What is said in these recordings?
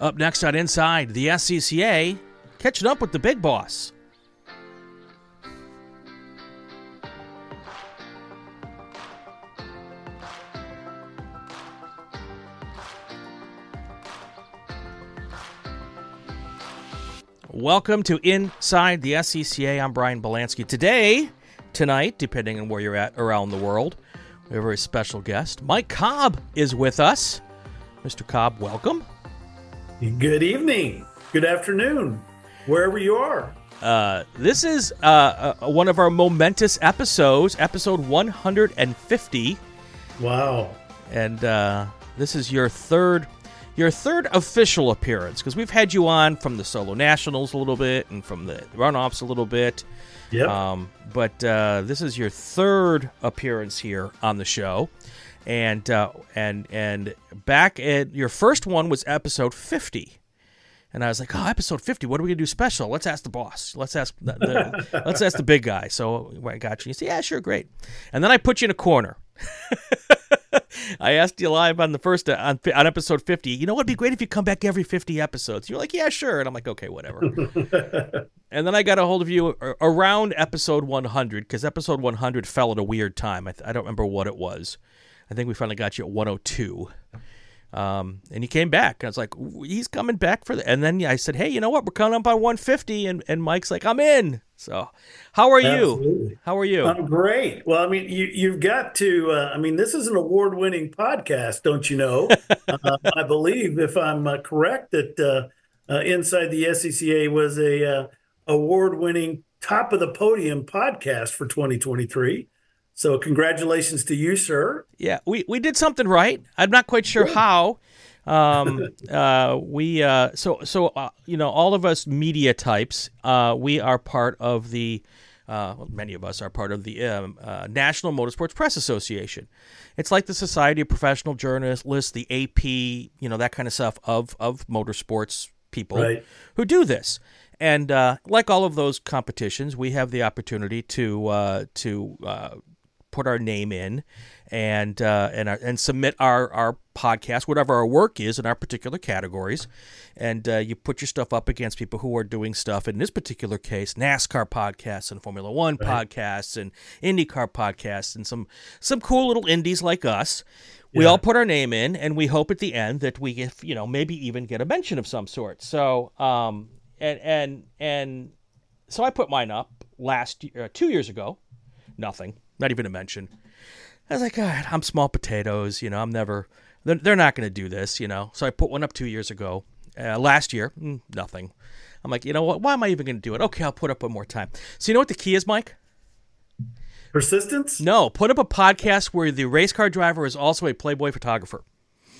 Up next on Inside, the SCCA catching up with the big boss. Welcome to Inside the SCCA. I'm Brian Belansky. Today, tonight, depending on where you're at around the world, we have a very special guest. Mike Cobb is with us. Mr. Cobb, welcome. Good evening. Good afternoon, wherever you are. Uh, this is uh, uh, one of our momentous episodes, episode 150. Wow. And uh, this is your third your third official appearance because we've had you on from the solo nationals a little bit and from the runoffs a little bit. Yeah. Um, but uh, this is your third appearance here on the show, and uh, and and back at your first one was episode fifty. And I was like, "Oh, episode fifty. What are we gonna do special? Let's ask the boss. Let's ask the, the let's ask the big guy." So I got you. You say, "Yeah, sure, great." And then I put you in a corner. I asked you live on the first uh, on, on episode 50. You know what'd be great if you come back every 50 episodes. You're like, yeah, sure, and I'm like, okay, whatever. and then I got a hold of you around episode 100 because episode 100 fell at a weird time. I, th- I don't remember what it was. I think we finally got you at 102. Um, and he came back. I was like, he's coming back for the. And then I said, hey, you know what? We're coming up on 150. And, and Mike's like, I'm in. So, how are Absolutely. you? How are you? I'm great. Well, I mean, you, you've got to, uh, I mean, this is an award winning podcast, don't you know? uh, I believe, if I'm uh, correct, that uh, uh, Inside the SCCA was a uh, award winning top of the podium podcast for 2023. So, congratulations to you, sir. Yeah, we, we did something right. I'm not quite sure how. Um, uh, we uh, so so uh, you know all of us media types. Uh, we are part of the. Uh, well, many of us are part of the um, uh, National Motorsports Press Association. It's like the Society of Professional Journalists, the AP, you know that kind of stuff of of motorsports people Right. who do this. And uh, like all of those competitions, we have the opportunity to uh, to uh, put our name in and uh, and our, and submit our our podcast, whatever our work is in our particular categories, and uh, you put your stuff up against people who are doing stuff. In this particular case, NASCAR podcasts and Formula One podcasts and IndyCar podcasts and some some cool little indies like us. We Yeah. all put our name in, and we hope at the end that we, if you know, maybe even get a mention of some sort. So, um, and and and so I put mine up last year, uh, two years ago. Nothing, not even a mention. I was like, God, I'm small potatoes. You know, I'm never. They're, they're not going to do this. You know, so I put one up two years ago. Uh, last year, mm, nothing. I'm like, you know what? Why am I even going to do it? Okay, I'll put up one more time. So you know what the key is, Mike? Persistence? No, put up a podcast where the race car driver is also a Playboy photographer.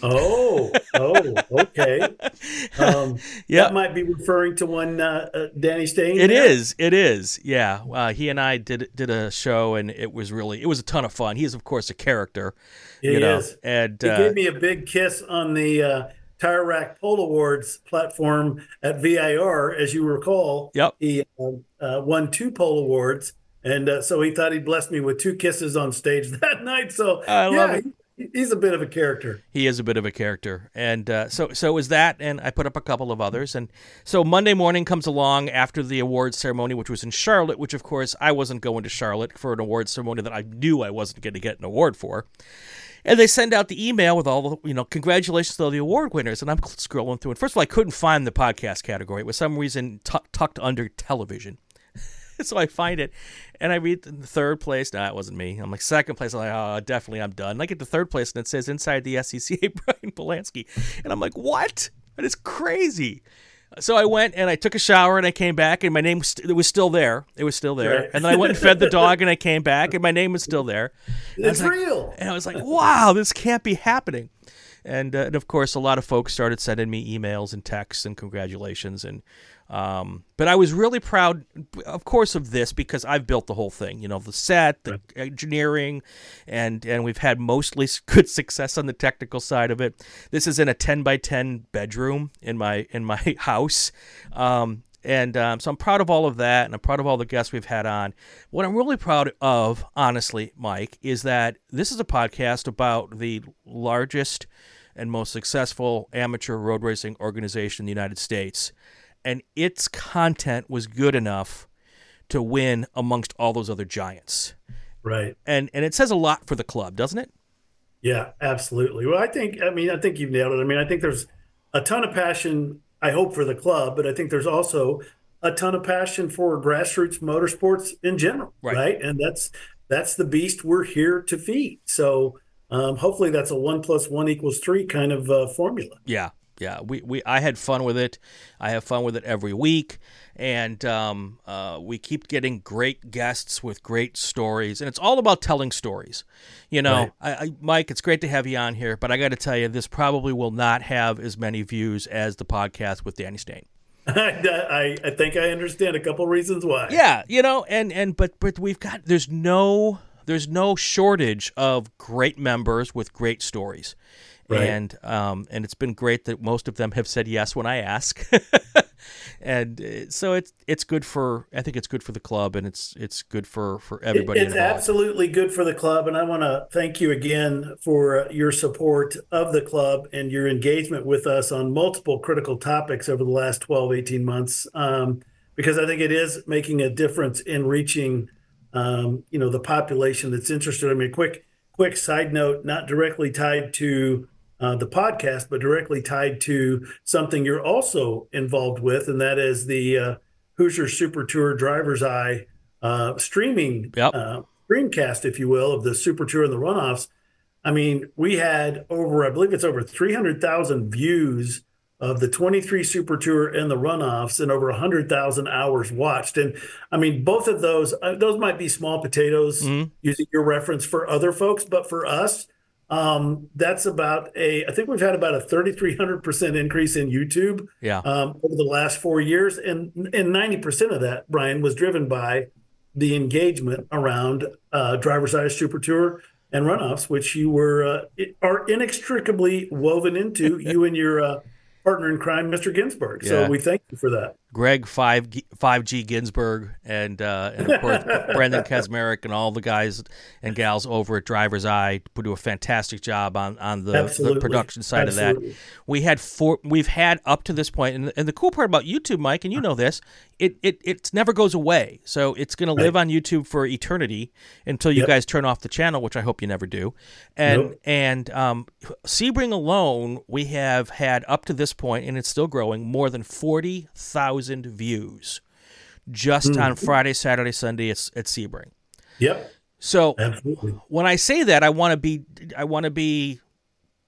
Oh, oh, okay. Um, Yeah. That might be referring to one uh, uh, Danny Stain. It there? is. It is. Yeah. Uh, he and I did did a show, and it was really it was a ton of fun. He is, of course, a character. He you know, is. and He uh, gave me a big kiss on the uh, Tire Rack Pole Awards platform at VIR, as you recall. Yep. He um, uh, won two pole awards, and uh, so he thought he'd bless me with two kisses on stage that night. So I love yeah, it. He- he's a bit of a character. he is a bit of a character, and uh, so so was that, and I put up a couple of others, and so Monday morning comes along after the awards ceremony, which was in Charlotte, which of course I wasn't going to Charlotte for an awards ceremony that I knew I wasn't going to get an award for. And they send out the email with all the, you know, congratulations to all the award winners. And I'm scrolling through. And first of all, I couldn't find the podcast category. It was some reason tuck tucked under television. so I find it, and I read the third place. No, it wasn't me. I'm like second place. I'm like, oh, definitely, I'm done. And I get to third place, and it says inside the SCCA, Brian Polanski, and I'm like, what? That is crazy. So I went and I took a shower and I came back and my name was, st- was still there. It was still there. Right. And then I went and fed the dog and I came back and my name was still there. It's like- real. And I was like, wow, this can't be happening. and uh, and of course, a lot of folks started sending me emails and texts and congratulations. And um, but I was really proud, of course, of this because I've built the whole thing. You know, the set, the engineering, and and we've had mostly good success on the technical side of it. This is in a ten by ten bedroom in my in my house. Um, and um, so I'm proud of all of that, and I'm proud of all the guests we've had on. What I'm really proud of, honestly, Mike, is that this is a podcast about the largest and most successful amateur road racing organization in the United States, and its content was good enough to win amongst all those other giants. Right. And and it says a lot for the club, doesn't it? Yeah, absolutely. Well, I think I mean I think you've nailed it. I mean, I think there's a ton of passion I hope for the club, but I think there's also a ton of passion for grassroots motorsports in general, right? right? And that's that's the beast we're here to feed. So um, hopefully that's a one plus one equals three kind of uh, formula. Yeah, yeah. We, we I had fun with it. I have fun with it every week, and um, uh, we keep getting great guests with great stories, and it's all about telling stories. You know, right. I, I, Mike, it's great to have you on here, but I got to tell you, this probably will not have as many views as the podcast with Danny Stain. I, I think I understand a couple reasons why. Yeah, you know, and and but but we've got there's no there's no shortage of great members with great stories. Right. And um, and it's been great that most of them have said yes when I ask. and uh, so it's it's good for I think it's good for the club and it's it's good for for everybody. It's involved. absolutely good for the club, and I want to thank you again for your support of the club and your engagement with us on multiple critical topics over the last 12, 18 months. Um, because I think it is making a difference in reaching, um, you know, the population that's interested. I mean, quick quick side note, not directly tied to uh, the podcast, but directly tied to something you're also involved with, and that is the uh, Hoosier Super Tour Driver's Eye uh, streaming yep. Uh, screencast, if you will, of the Super Tour and the runoffs. I mean, we had over, I believe it's over 300,000 views of the 23 Super Tour and the runoffs and over 100,000 hours watched. And I mean, both of those, uh, those might be small potatoes mm-hmm. using your reference for other folks, but for us, um, that's about a, I think we've had about a 3,300% increase in YouTube yeah. um, over the last four years. And, and 90% of that, Brian, was driven by the engagement around uh, driver's eye super tour and runoffs, which you were, uh, are inextricably woven into you and your, uh, partner in crime, Mr. Ginsburg. Yeah. So we thank you for that. Greg five five G Ginsburg and uh, and of course Brendan Kazmarek and all the guys and gals over at Driver's Eye do a fantastic job on on the, the production side Absolutely. of that. We had four. We've had up to this point, and, and the cool part about YouTube, Mike, and you know this, it it it never goes away. So it's going right. to live on YouTube for eternity until you yep. guys turn off the channel, which I hope you never do. And nope. and um, Sebring alone, we have had up to this point, and it's still growing, more than forty thousand thousand views just mm. on Friday, Saturday, Sunday at, at Sebring. Yep. So Absolutely. when I say that, I want to be I want to be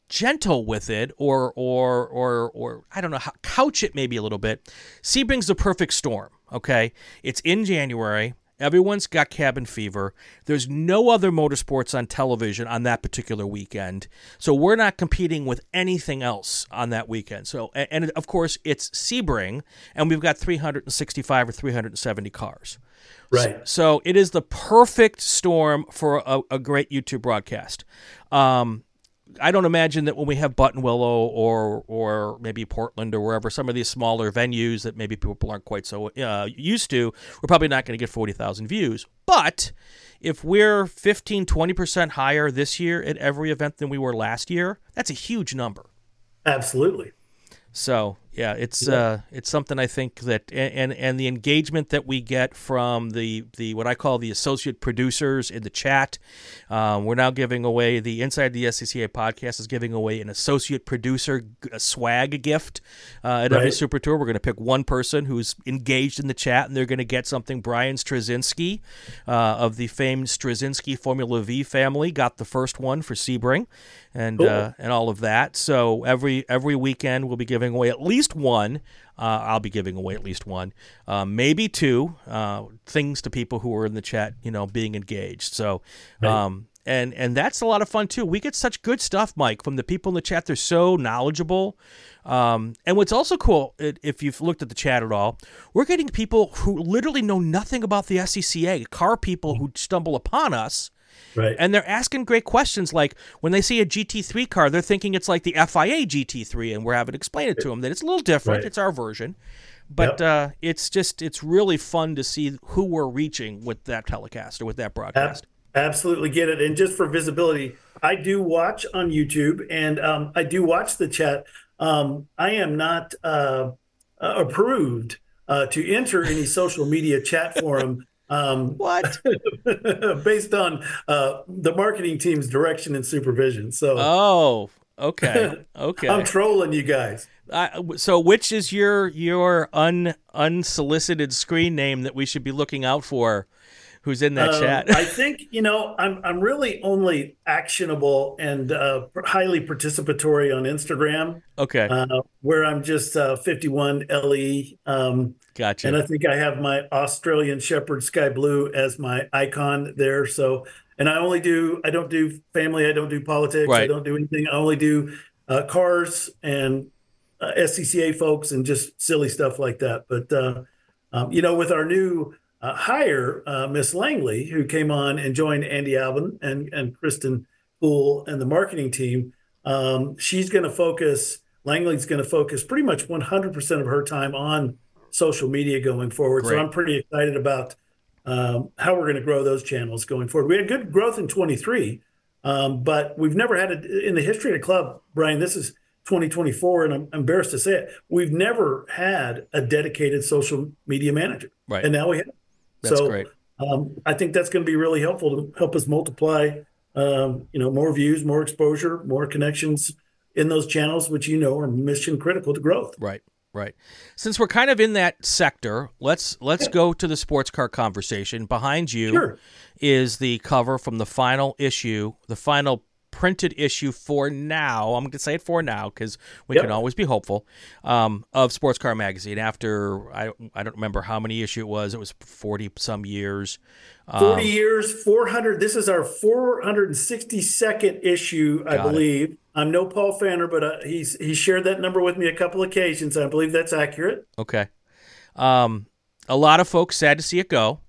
gentle with it, or or or or I don't know how couch it maybe a little bit. Sebring's the perfect storm. Okay, it's in January. Everyone's got cabin fever. There's no other motorsports on television on that particular weekend. So we're not competing with anything else on that weekend. So and of course it's Sebring and we've got 365 or 370 cars. Right. So, so it is the perfect storm for a, a great YouTube broadcast. Um, I don't imagine that when we have Buttonwillow or or maybe Portland or wherever some of these smaller venues that maybe people aren't quite so uh, used to, we're probably not going to get 40,000 views. But if we're 15, 20% higher this year at every event than we were last year, that's a huge number. Absolutely. So yeah, it's yeah. Uh, it's something I think that and and the engagement that we get from the the what I call the associate producers in the chat. Um, we're now giving away the Inside the SCCA podcast is giving away an associate producer swag gift uh, at right. every Super Tour. We're going to pick one person who's engaged in the chat, and they're going to get something. Brian Straczynski uh, of the famed Straczynski Formula V family got the first one for Sebring, and cool. Uh, and all of that. So every every weekend we'll be giving away at least least one. Uh, I'll be giving away at least one, uh, maybe two uh, things to people who are in the chat, you know, being engaged. So, um, and and that's a lot of fun too. We get such good stuff, Mike, from the people in the chat. They're so knowledgeable. Um, and what's also cool, if you've looked at the chat at all, we're getting people who literally know nothing about the SCCA, car people who stumble upon us. Right. And they're asking great questions like when they see a GT3 car, they're thinking it's like the FIA GT3, and we're having to explain it to them that it's a little different. Right. It's our version. But yep. uh, it's just, it's really fun to see who we're reaching with that telecast or with that broadcast. Absolutely get it. And just for visibility, I do watch on YouTube and um, I do watch the chat. Um, I am not uh, uh, approved uh, to enter any social media chat forum. Um, what? based on uh, the marketing team's direction and supervision. So. Oh, okay, okay. I'm trolling you guys. so, which is your your un unsolicited screen name that we should be looking out for? who's in that um, chat. I think you know I'm I'm really only actionable and uh, highly participatory on Instagram. Okay, uh, where I'm just uh, 51 le. Um, gotcha. And I think I have my Australian Shepherd Sky Blue as my icon there. So, and I only do I don't do family. I don't do politics. Right. I don't do anything. I only do uh, cars and uh, SCCA folks and just silly stuff like that. But uh, um, you know, with our new uh, hire uh, Miss Langley, who came on and joined Andy Alvin and, and Kristen Poole and the marketing team. Um, she's going to focus, Langley's going to focus pretty much 100% of her time on social media going forward. Great. So I'm pretty excited about um, how we're going to grow those channels going forward. We had good growth in 23, um, but we've never had it in the history of the club, Brian. This is 2024, and I'm embarrassed to say it. We've never had a dedicated social media manager, right? And now we have. That's so, great. Um, I think that's going to be really helpful to help us multiply, um, you know, more views, more exposure, more connections in those channels, which you know are mission critical to growth. Right. Right. Since we're kind of in that sector, let's let's go to the sports car conversation. Behind you sure. is the cover from the final issue, the final printed issue for now. I'm going to say it for now because we yep. can always be hopeful um, of Sports Car Magazine. After I I don't remember how many issue it was. It was forty some years. Um, forty years, four hundred. This is our four hundred and sixty second issue, I believe. It. I'm no Paul Pfanner, but uh, he's he shared that number with me a couple occasions. I believe that's accurate. Okay. Um, a lot of folks sad to see it go.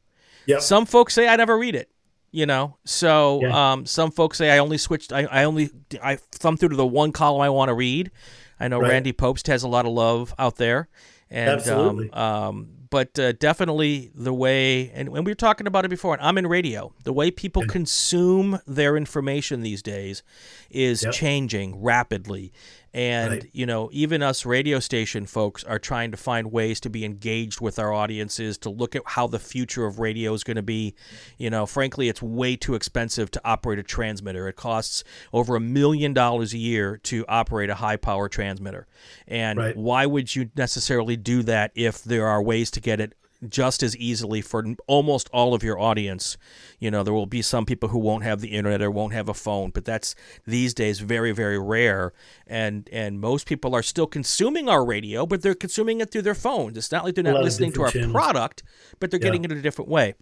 Yeah. Some folks say I never read it you know so yeah. um, some folks say i only switched I, I only i thumb through to the one column i want to read i know right. randy Pobst has a lot of love out there and Absolutely. Um, um, but uh, definitely the way and when we were talking about it before and i'm in radio. The way people consume their information these days is yep. changing rapidly and, right. you know, even us radio station folks are trying to find ways to be engaged with our audiences, to look at how the future of radio is going to be. You know, frankly, it's way too expensive to operate a transmitter. It costs over a million dollars a year to operate a high power transmitter. And right. why would you necessarily do that if there are ways to get it just as easily for almost all of your audience. You know, there will be some people who won't have the internet or won't have a phone, but that's these days very, very rare. And and most people are still consuming our radio, but they're consuming it through their phones. It's not like they're not listening to our channels. product, but they're yeah. getting it in a different way.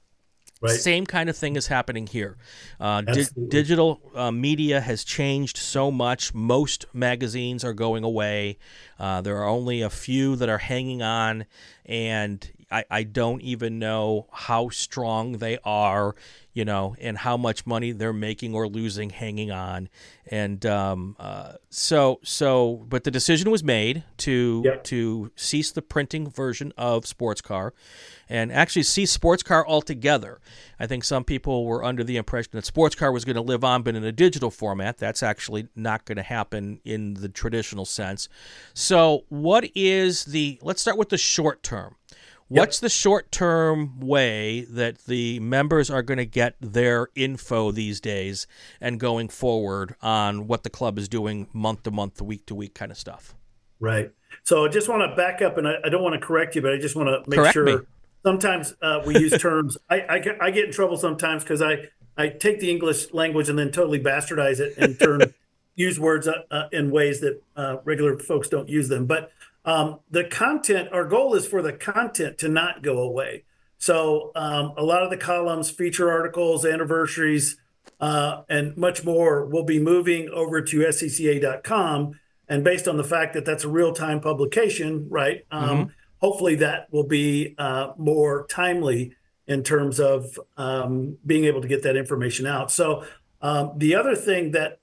Right. Same kind of thing is happening here. Uh, di- digital uh, media has changed so much. Most magazines are going away. Uh, there are only a few that are hanging on, and I, I don't even know how strong they are, you know, and how much money they're making or losing hanging on. And um, uh, so, so, but the decision was made to yep. to cease the printing version of Sports Car, and actually cease Sports Car altogether. I think some people were under the impression that Sports Car was going to live on, but in a digital format. That's actually not going to happen in the traditional sense. So, what is the? Let's start with the short term. What's yep. the short term way that the members are going to get their info these days and going forward on what the club is doing month to month, week to week kind of stuff? Right. So I just want to back up, and I, I don't want to correct you, but I just want to make correct sure. Me. Sometimes uh, we use terms. I, I, I, get in trouble sometimes because I, I take the English language and then totally bastardize it and turn use words uh, uh, in ways that uh, regular folks don't use them. But um, the content, our goal is for the content to not go away. So um, a lot of the columns, feature articles, anniversaries, uh, and much more will be moving over to scca.com. And based on the fact that that's a real time publication, right? Um, mm-hmm. Hopefully that will be uh, more timely in terms of um, being able to get that information out. So um, the other thing that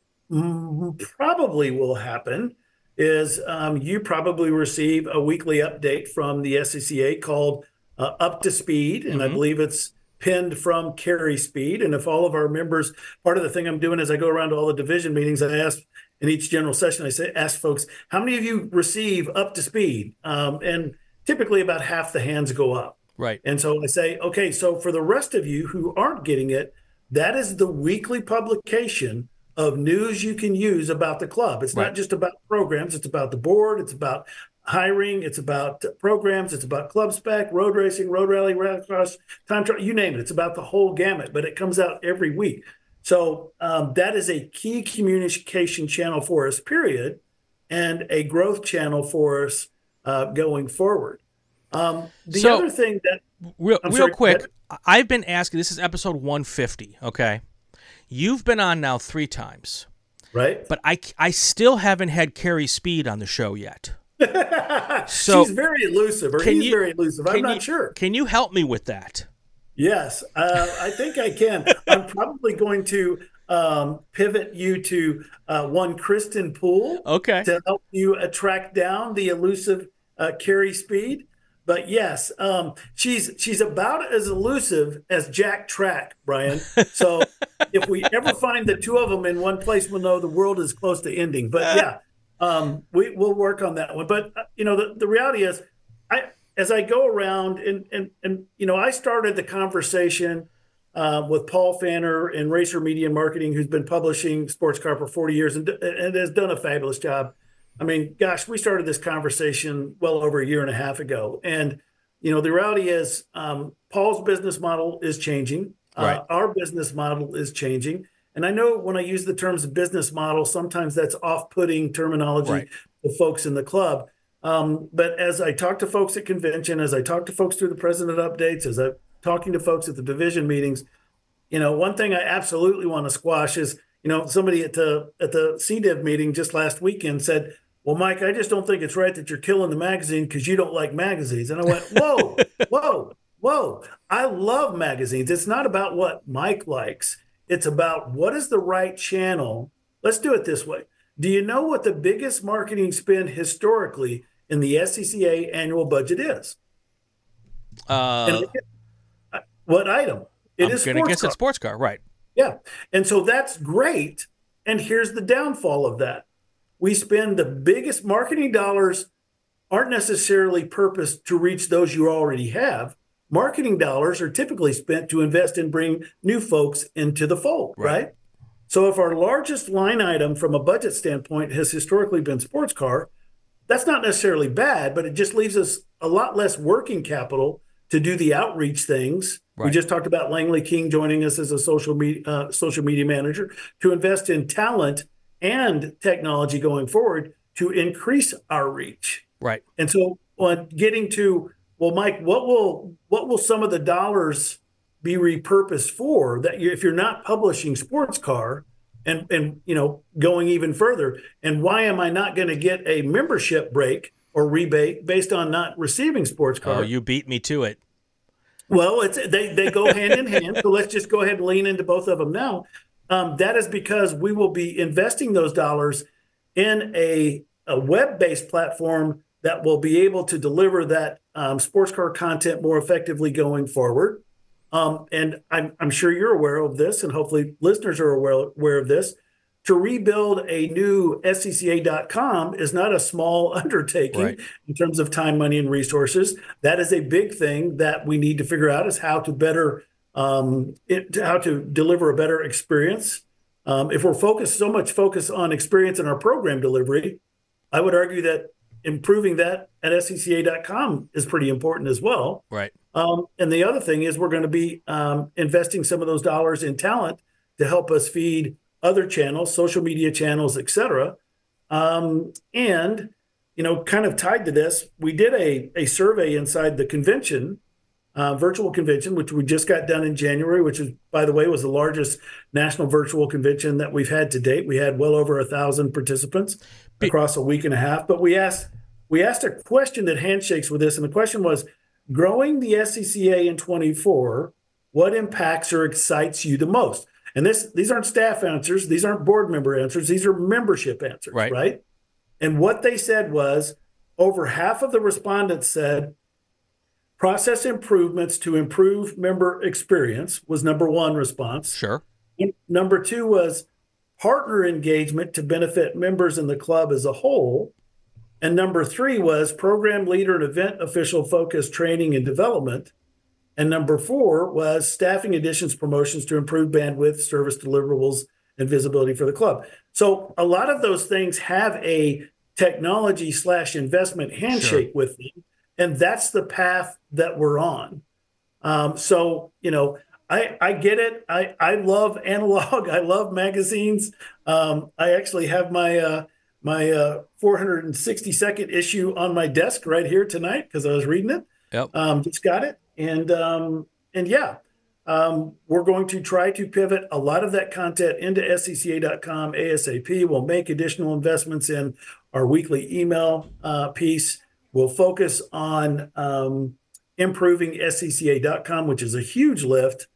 probably will happen is um, you probably receive a weekly update from the SCCA called uh, Up to Speed, and mm-hmm. I believe it's pinned from Carrie Speed. And if all of our members, part of the thing I'm doing is I go around to all the division meetings, I ask in each general session, I say, ask folks, how many of you receive Up to Speed? Um, and typically about half the hands go up. Right. And so I say, okay, so for the rest of you who aren't getting it, that is the weekly publication of news you can use about the club. It's right. not just about programs, it's about the board, it's about hiring, it's about programs, it's about club spec, road racing, road rally, rallycross, time trial, you name it. It's about the whole gamut, but it comes out every week. So um, that is a key communication channel for us, period, and a growth channel for us uh, going forward. Um, the so, other thing that real, real sorry, quick, I've been asking. This is episode 150. Okay, you've been on now three times, right? But I I still haven't had Carrie Speed on the show yet. so she's very elusive, or he's you, very elusive. I'm not you, sure. Can you help me with that? Yes, uh, I think I can. I'm probably going to um, pivot you to uh, one Kristen Poole, okay, to help you attract down the elusive uh, Carrie Speed. But yes, um, she's she's about as elusive as Jack Track, Brian. So if we ever find the two of them in one place, we'll know the world is close to ending. But yeah, um, we we'll work on that one. But uh, you know, the, the reality is, I as I go around and and and you know, I started the conversation uh, with Paul Pfanner in Racer Media Marketing, who's been publishing sports car for 40 years and, and has done a fabulous job I mean, gosh, we started this conversation well over a year and a half ago, and you know the reality is um, Paul's business model is changing. Uh, right. Uh, our business model is changing, and I know when I use the terms business model, sometimes that's off-putting terminology right. to folks in the club. Um, but as I talk to folks at convention, as I talk to folks through the president updates, as I'm talking to folks at the division meetings, you know, one thing I absolutely want to squash is, you know, somebody at the at the CDIV meeting just last weekend said, well, Mike, I just don't think it's right that you're killing the magazine because you don't like magazines. And I went, whoa, whoa, whoa. I love magazines. It's not about what Mike likes, it's about what is the right channel. Let's do it this way. Do you know what the biggest marketing spend historically in the SCCA annual budget is? Uh, what item? It I'm is going to guess it's sports car, right? Yeah. And so that's great. And here's the downfall of that we spend the biggest marketing dollars aren't necessarily purposed to reach those you already have. Marketing dollars are typically spent to invest and bring new folks into the fold, right. right? So if our largest line item from a budget standpoint has historically been sports car, that's not necessarily bad, but it just leaves us a lot less working capital to do the outreach things. Right. We just talked about Langley King joining us as a social media uh, social media manager to invest in talent and technology going forward to increase our reach. Right. And so on getting to well, Mike, what will what will some of the dollars be repurposed for that you, if you're not publishing sports car and and you know going even further and why am I not going to get a membership break or rebate based on not receiving sports car? Oh, you beat me to it. Well, it's they they go hand in hand. So let's just go ahead and lean into both of them now. Um, that is because we will be investing those dollars in a, a web based platform that will be able to deliver that um, sports car content more effectively going forward. Um, and I'm, I'm, sure you're aware of this, and hopefully listeners are aware, aware of this. To rebuild a new SCCA.com is not a small undertaking right. in terms of time, money, and resources. That is a big thing that we need to figure out is how to better how to deliver a better experience. Um, if we're focused so much focus on experience in our program delivery, I would argue that improving that at scca.com is pretty important as well. Right. Um, and the other thing is we're going to be um, investing some of those dollars in talent to help us feed other channels, social media channels, et cetera. Um, and, you know, kind of tied to this, we did a, a survey inside the convention Uh, virtual convention, which we just got done in January, which is, by the way, was the largest national virtual convention that we've had to date. We had well over a thousand participants across a week and a half. But we asked we asked a question that handshakes with this, and the question was, growing the SCCA in 24, what impacts or excites you the most? And this these aren't staff answers, these aren't board member answers, these are membership answers, right? right? And what they said was over half of the respondents said process improvements to improve member experience was number one response. Sure. Number two was partner engagement to benefit members in the club as a whole. And number three was program leader and event official focused training and development. And number four was staffing additions promotions to improve bandwidth, service deliverables, and visibility for the club. So a lot of those things have a technology slash investment handshake sure. with them and that's the path that we're on. Um, so you know, I I get it. I I love analog. I love magazines. Um, I actually have my uh, my uh, 462nd issue on my desk right here tonight because I was reading it. Yep. Um, just got it, and um, and yeah, um, we're going to try to pivot a lot of that content into scca.com ASAP. We'll make additional investments in our weekly email uh, piece. We'll focus on um, improving SCCA.com, which is a huge lift,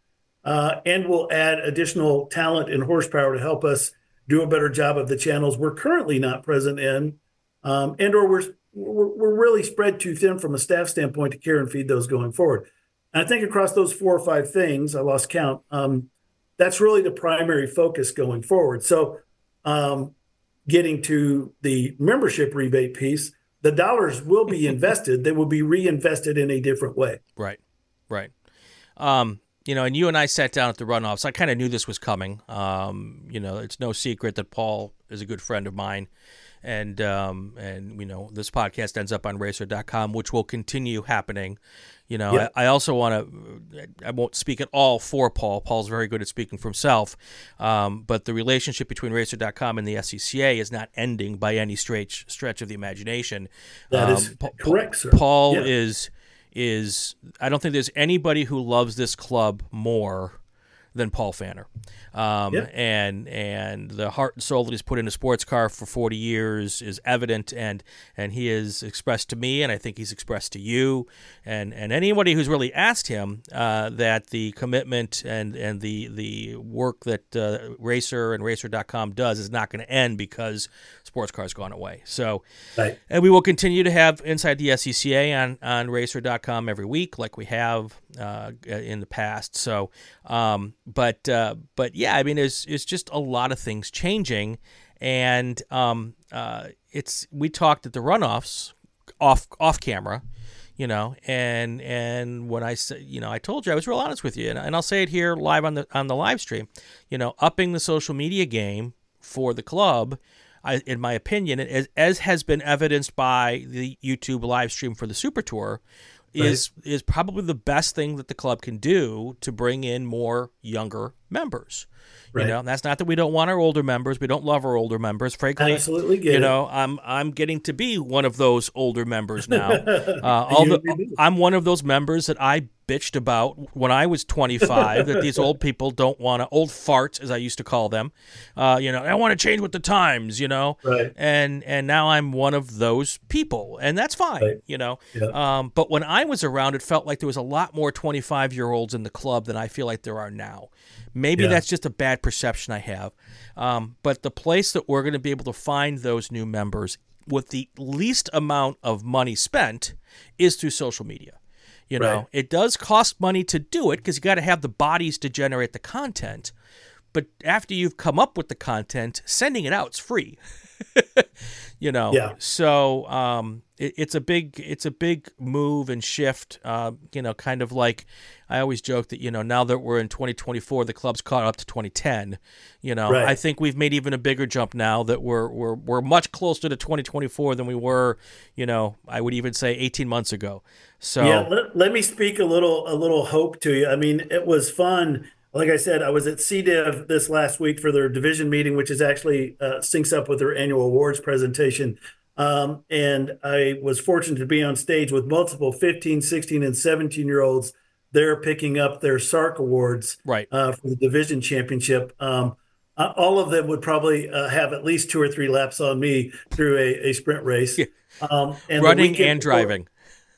uh, and we'll add additional talent and horsepower to help us do a better job of the channels we're currently not present in, um, and or we're, really spread too thin from a staff standpoint to care and feed those going forward. I think across those four or five things, I lost count. Um, that's really the primary focus going forward. So, getting to the membership rebate piece the dollars will be invested. they will be reinvested in a different way. Right, right. Um, you know, and you and I sat down at the runoffs. I kind of knew this was coming. Um, you know, it's no secret that Paul is a good friend of mine and um, and you know this podcast ends up on racer.com which will continue happening. You know yep. I, I, also want to i won't speak at all for paul. Paul's very good at speaking for himself. Um, but the relationship between racer.com and the scca is not ending by any stretch stretch of the imagination. That um, is correct sir. Paul yeah. is is i don't think there's anybody who loves this club more than Paul Pfanner. Um, yep. And and the heart and soul that he's put in a sports car for 40 years is evident, and and he has expressed to me, and I think he's expressed to you, and and anybody who's really asked him uh, that the commitment and and the the work that uh, Racer and Racer.com does is not going to end because sports cars gone away. So, right. and we will continue to have inside the SCCA on on Racer.com every week, like we have uh, in the past. So, um, but uh, but yeah, I mean, it's it's just a lot of things changing, and um, uh, it's we talked at the runoffs off off camera. You know, and and when I said, you know, I told you I was real honest with you, and, and I'll say it here live on the on the live stream. You know, upping the social media game for the club I, in my opinion, as, as has been evidenced by the YouTube live stream for the Super Tour, right. is probably the best thing that the club can do to bring in more younger members. Right. You know, that's not that we don't want our older members. We don't love our older members. Frankly, absolutely. Get you it. know, I'm I'm getting to be one of those older members now. Uh, although I'm one of those members that I bitched about when I was 25 that these old people don't want to old farts as I used to call them. Uh, you know, I want to change with the times. You know, right. and and now I'm one of those people, and that's fine. Right. You know, yeah. um, but when I was around, it felt like there was a lot more 25 year olds in the club than I feel like there are now. Maybe yeah. that's just a bad perception I have. Um, but the place that we're going to be able to find those new members with the least amount of money spent is through social media. You know, right. it does cost money to do it because you got to have the bodies to generate the content. But after you've come up with the content, sending it out is free. you know, yeah. so um, it, it's a big it's a big move and shift. Uh, you know, kind of like I always joke that you know now that we're in 2024, the club's caught up to 2010. You know, right. I think we've made even a bigger jump now that we're we're we're much closer to 2024 than we were. You know, I would even say 18 months ago. So yeah, let, let me speak a little a little hope to you. I mean, it was fun. Like I said, I was at CDEV this last week for their division meeting, which is actually uh, syncs up with their annual awards presentation. Um, and I was fortunate to be on stage with multiple 15, 16, and 17 year olds they're picking up their SARC awards right uh, for the division championship. Um, uh, all of them would probably uh, have at least two or three laps on me through a, a sprint race. Yeah. Um, and running and before, driving.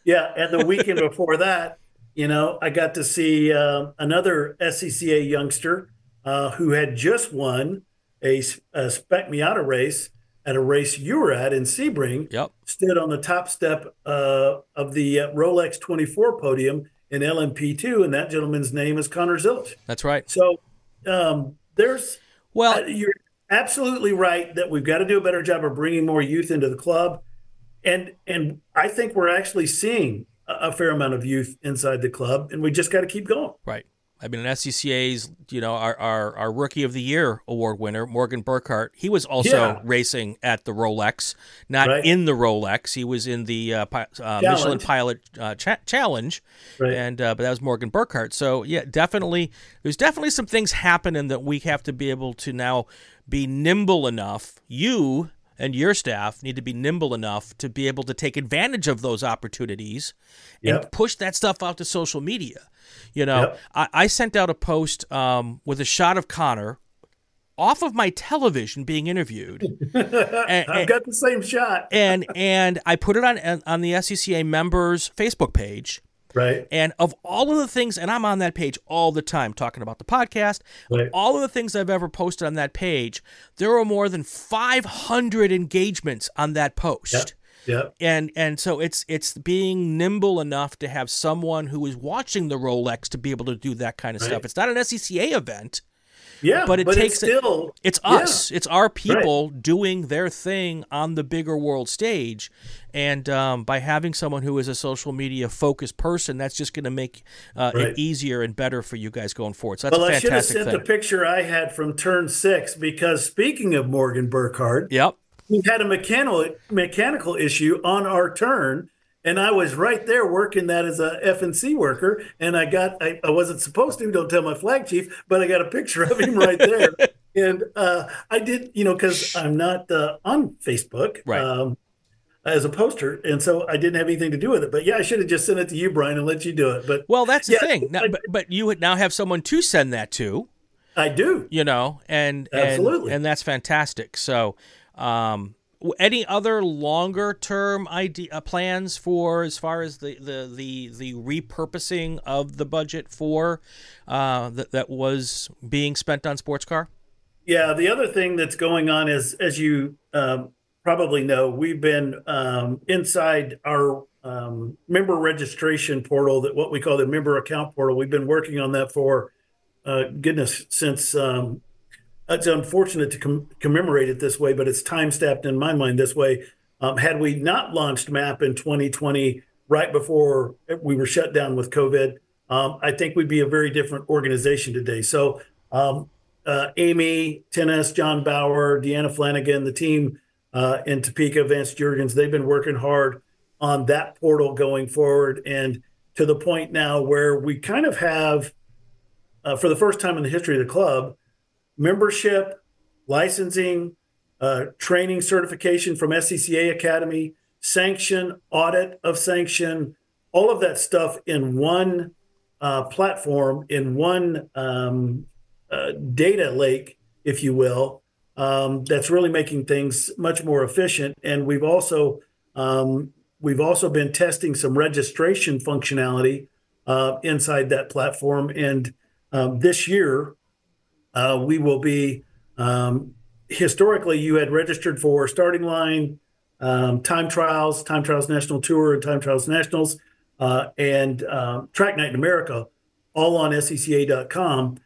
Yeah, and the weekend before that, you know, I got to see uh, another SCCA youngster uh, who had just won a, a Spec Miata race at a race you were at in Sebring. Yep. Stood on the top step uh, of the uh, Rolex 24 podium in LMP2, and that gentleman's name is Connor Zilisch. That's right. So um, there's well, uh, you're absolutely right that we've got to do a better job of bringing more youth into the club, and and I think we're actually seeing a, fair amount of youth inside the club, and we just got to keep going. Right. I mean, an SCCA's, you know, our, our, our Rookie of the Year award winner, Morgan Burkhart, he was also yeah. racing at the Rolex, not right. in the Rolex. He was in the uh, uh, Michelin Pilot uh, cha- Challenge, right. and uh, but that was Morgan Burkhart. So yeah, definitely, there's definitely some things happening that we have to be able to now be nimble enough. You and your staff need to be nimble enough to be able to take advantage of those opportunities yep. and push that stuff out to social media. You know, yep. I, I, sent out a post um, with a shot of Connor off of my television being interviewed. and, I've got the same shot. and and I put it on on the SCCA members Facebook page. Right. And of all of the things, and I'm on that page all the time talking about the podcast, right. all of the things I've ever posted on that page, there were more than 500 engagements on that post. Yep. Yeah. And and so it's it's being nimble enough to have someone who is watching the Rolex to be able to do that kind of right. stuff. It's not an SCCA event. Yeah, but it but takes it's still it's us. Yeah. It's our people right. doing their thing on the bigger world stage, and um, by having someone who is a social media focused person, that's just going to make uh, right. it easier and better for you guys going forward. So that's well, a fantastic I should have sent thing. the picture I had from turn six because speaking of Morgan Burkhart, yep, we had a mechanical mechanical issue on our turn and I was right there working that as a F&C worker, and I got I, I, wasn't supposed to. Don't tell my flag chief, but I got a picture of him right there, and uh, I did you know because I'm not uh, on Facebook, right. Um, as a poster, and so I didn't have anything to do with it. But yeah, I should have just sent it to you, Brian, and let you do it. But well, that's yeah, the thing. Now, but, but you now have someone to send that to. I do. You know, and absolutely, and, and that's fantastic. So. Um, any other longer term idea uh, plans for as far as the the the, the repurposing of the budget for uh, that that was being spent on sports car? Yeah, the other thing that's going on is, as you um, probably know, we've been um, inside our um, member registration portal, that what we call the member account portal. We've been working on that for uh, goodness since um, it's unfortunate to com- commemorate it this way, but it's time stamped in my mind this way. Um, had we not launched MAP in 2020, right before we were shut down with COVID, um, I think we'd be a very different organization today. So, um, uh, Amy, Tennis, John Bauer, Deanna Flanagan, the team uh, in Topeka, Vance Jurgens, they've been working hard on that portal going forward. And to the point now where we kind of have, uh, for the first time in the history of the club, membership, licensing, uh, training certification from SCCA Academy, sanction, audit of sanction, all of that stuff in one uh, platform, in one um, uh, data lake, if you will, um, that's really making things much more efficient. And we've also um, we've also been testing some registration functionality uh, inside that platform. And um, this year, uh, we will be um, historically you had registered for starting line um, time trials time trials national tour and time trials nationals uh, and uh, track night in america all on scca.com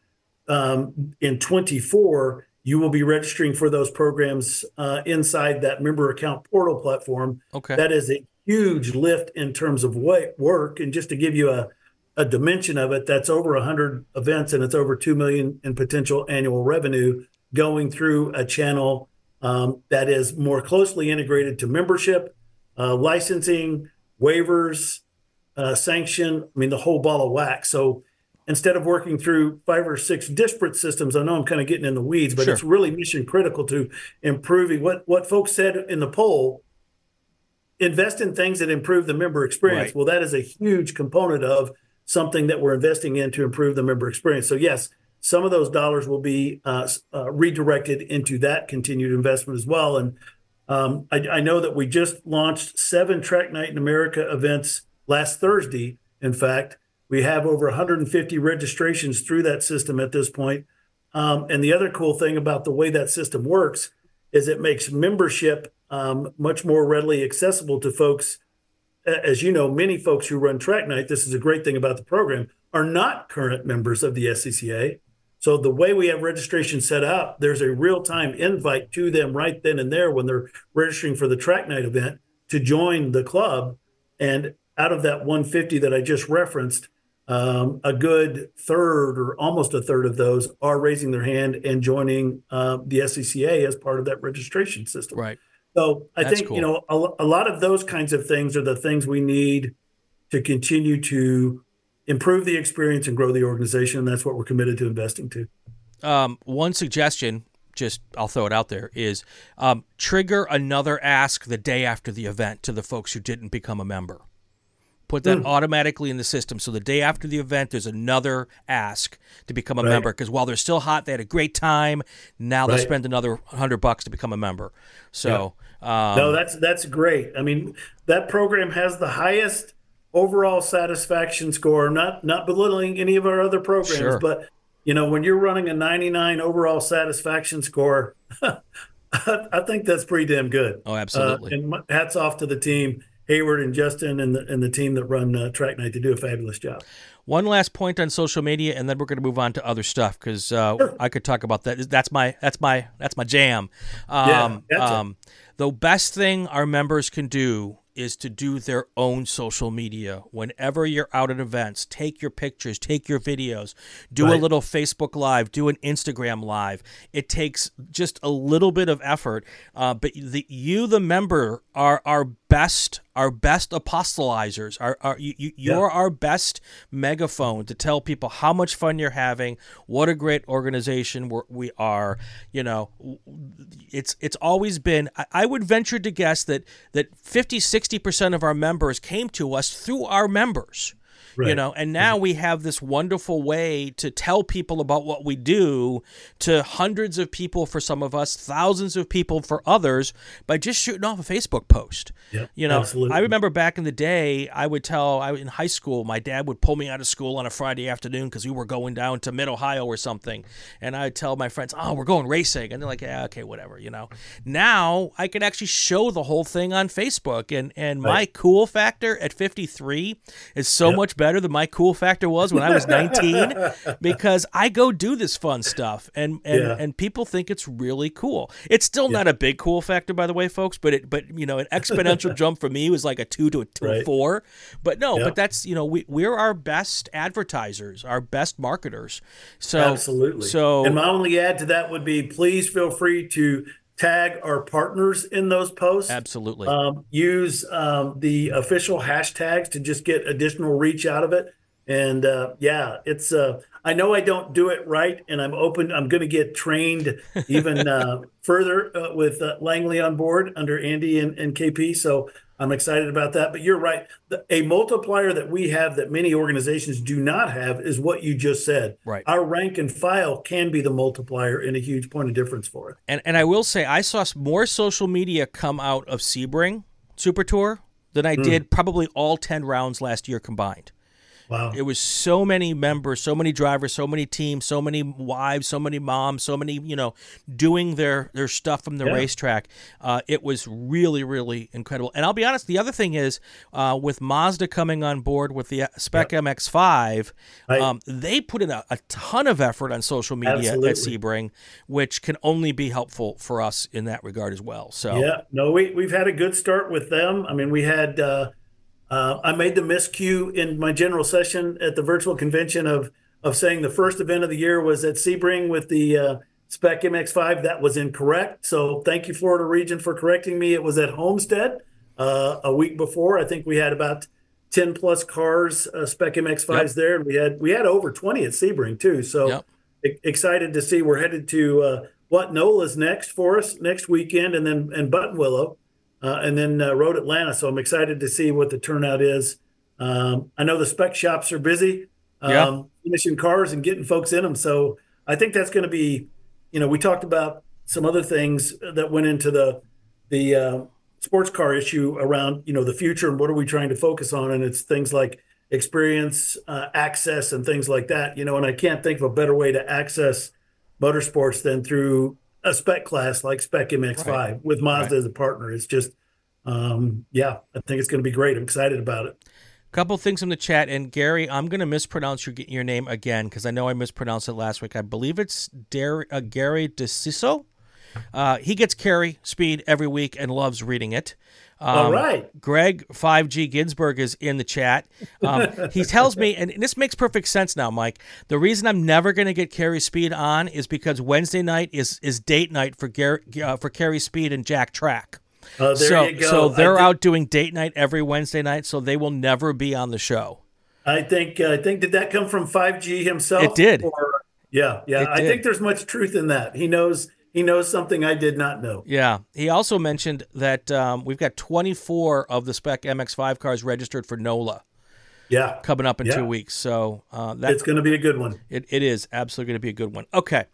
um, in 24 you will be registering for those programs uh, inside that member account portal platform. Okay. That is a huge lift in terms of work. And just to give you a a dimension of it that's over 100 events and it's over 2 million in potential annual revenue going through a channel um, that is more closely integrated to membership uh, licensing waivers uh, sanction i mean the whole ball of wax so instead of working through five or six disparate systems i know i'm kind of getting in the weeds but sure. it's really mission critical to improving what what folks said in the poll invest in things that improve the member experience right. well that is a huge component of something that we're investing in to improve the member experience. So yes, some of those dollars will be uh, uh, redirected into that continued investment as well. And um, I, know that we just launched seven Track Night in America events last Thursday. In fact, we have over 150 registrations through that system at this point. Um, and the other cool thing about the way that system works is it makes membership um, much more readily accessible to folks. As you know, many folks who run Track Night, this is a great thing about the program, are not current members of the SCCA. So the way we have registration set up, there's a real time invite to them right then and there when they're registering for the track night event to join the club. And out of that 150 that I just referenced, um, a good third or almost a third of those are raising their hand and joining uh, the SCCA as part of that registration system. Right. So I That's think cool. you know a, a lot of those kinds of things are the things we need to continue to improve the experience and grow the organization. And that's what we're committed to investing to. Um, one suggestion, just I'll throw it out there, is um, trigger another ask the day after the event to the folks who didn't become a member. Put that mm. automatically in the system. So the day after the event, there's another ask to become a right. member. Because while they're still hot, they had a great time. Now they'll spend another hundred bucks to become a member. So. Um, no, that's that's great. I mean, that program has the highest overall satisfaction score. Not not belittling any of our other programs, sure. but you know when you're running a 99 overall satisfaction score, I think that's pretty damn good. Oh, absolutely. Uh, and hats off to the team, Hayward and Justin, and the and the team that run uh, Track Night. They do a fabulous job. One last point on social media, and then we're going to move on to other stuff because uh, sure. I could talk about that. That's my that's my that's my jam. Um, yeah, um, the best thing our members can do is to do their own social media. Whenever you're out at events, take your pictures, take your videos, do right. a little Facebook Live, do an Instagram Live. It takes just a little bit of effort, uh, but the, you, the member, are our best our best apostolizers are, are you, you you're our best megaphone to tell people how much fun you're having what a great organization we're, we are you know it's it's always been I, I would venture to guess that that 50 60% of our members came to us through our members Right. You know, and now we have this wonderful way to tell people about what we do to hundreds of people for some of us, thousands of people for others by just shooting off a Facebook post. Yeah, you know, absolutely. I remember back in the day, I would tell I in high school, my dad would pull me out of school on a Friday afternoon because we were going down to Mid Ohio or something, and I'd tell my friends, "Oh, we're going racing," and they're like, "Yeah, okay, whatever," you know. Now I can actually show the whole thing on Facebook, and and right. my cool factor at 53 is so yep. much better better than my cool factor was when I was 19 because I go do this fun stuff and and, yeah. and people think it's really cool. It's still yeah. not a big cool factor by the way folks, but it but you know an exponential jump for me was like a 2 to a, to right. a 4. But no, but that's you know we we're our best advertisers, our best marketers. So Absolutely. So And my only add to that would be please feel free to tag our partners in those posts. Absolutely. Um, use um, the official hashtags to just get additional reach out of it. And uh, yeah, it's. Uh, I know I don't do it right, and I'm open. I'm going to get trained even uh, further uh, with uh, Langley on board under Andy and, and KP. So I'm excited about that. But you're right. A multiplier that we have that many organizations do not have is what you just said. Right. Our rank and file can be the multiplier and a huge point of difference for it. And and I will say I saw more social media come out of Sebring Super Tour than I mm. did probably all 10 rounds last year combined. Wow. It was so many members, so many drivers, so many teams, so many wives, so many moms, so many, you know, doing their, their stuff from the yeah. racetrack. Uh, it was really, really incredible. And I'll be honest, the other thing is uh, with Mazda coming on board with the Spec yep. MX5, um, they put in a, a, ton of effort on social media Absolutely. at Sebring, which can only be helpful for us in that regard as well. So, yeah, no, we, we've had a good start with them. I mean, we had, uh, uh, I made the miscue in my general session at the virtual convention of of saying the first event of the year was at Sebring with the uh, Spec MX5. That was incorrect. So thank you, Florida Region, for correcting me. It was at Homestead uh, a week before. I think we had about ten plus cars uh, Spec MX5s yep. there, and we had we had over twenty at Sebring too. So yep. e- excited to see. We're headed to uh, what NOLA's next for us next weekend, and then and Buttonwillow uh, and then uh, Road Atlanta. So I'm excited to see what the turnout is Um, I know the spec shops are busy um, Yeah. finishing cars and getting folks in them. So I think that's going to be, you know, we talked about some other things that went into the the uh, sports car issue around, you know, the future and what are we trying to focus on, and it's things like experience, uh, access, and things like that. You know, and I can't think of a better way to access motorsports than through a spec class like Spec MX5 Right. with Mazda Right. as a partner. It's just, um, yeah, I think it's going to be great. I'm excited about it. Couple things in the chat, and Gary, I'm going to mispronounce your your name again because I know I mispronounced it last week. I believe it's Dar- uh, Gary DeCiso. Uh, he gets Carrie Speed every week and loves reading it. Um, All right. Greg 5G Ginsburg is in the chat. Um, he tells me, and this makes perfect sense now, Mike. The reason I'm never going to get Carrie Speed on is because Wednesday night is is date night for Gary, uh, for Carrie Speed and Jack Track. Uh, there so you go. so they're out doing date night every Wednesday night, so they will never be on the show. I think I think did that come from 5G himself? It did. Or, yeah, yeah. It I did. think there's much truth in that. He knows he knows something I did not know. Yeah. He also mentioned that um, we've got 24 of the Spec MX5 cars registered for NOLA Yeah, coming up in Yeah. two weeks. So uh, that it's going to be a good one. It, it is absolutely going to be a good one. Okay.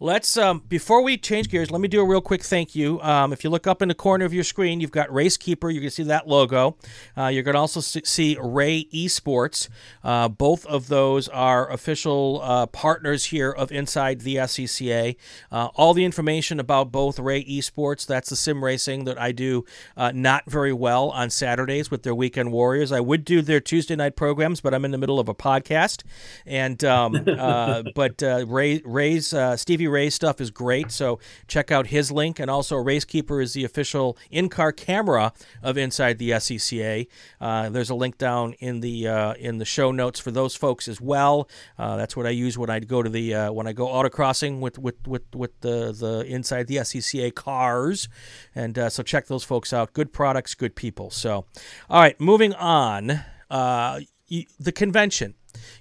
Let's um, before we change gears, let me do a real quick thank you. Um, if you look up in the corner of your screen, you've got Race-Keeper. You can see that logo. Uh, you're going to also see- Ray Esports. Uh, both of those are official uh, partners here of Inside the SCCA. Uh, all the information about both Ray Esports, that's the sim racing that I do uh, not very well on Saturdays with their Weekend Warriors. I would do their Tuesday night programs, but I'm in the middle of a podcast. And um, uh, but Ray Ray's Stevie Ray's stuff is great. So check out his link, and also Racekeeper is the official in-car camera of Inside the SCCA. Uh, there's a link down in the uh, in the show notes for those folks as well. Uh, that's what I use when I go to the uh, when I go autocrossing with with with with the the Inside the SCCA cars, and uh, so check those folks out. Good products, good people. So, all right, moving on. Uh, you, the convention.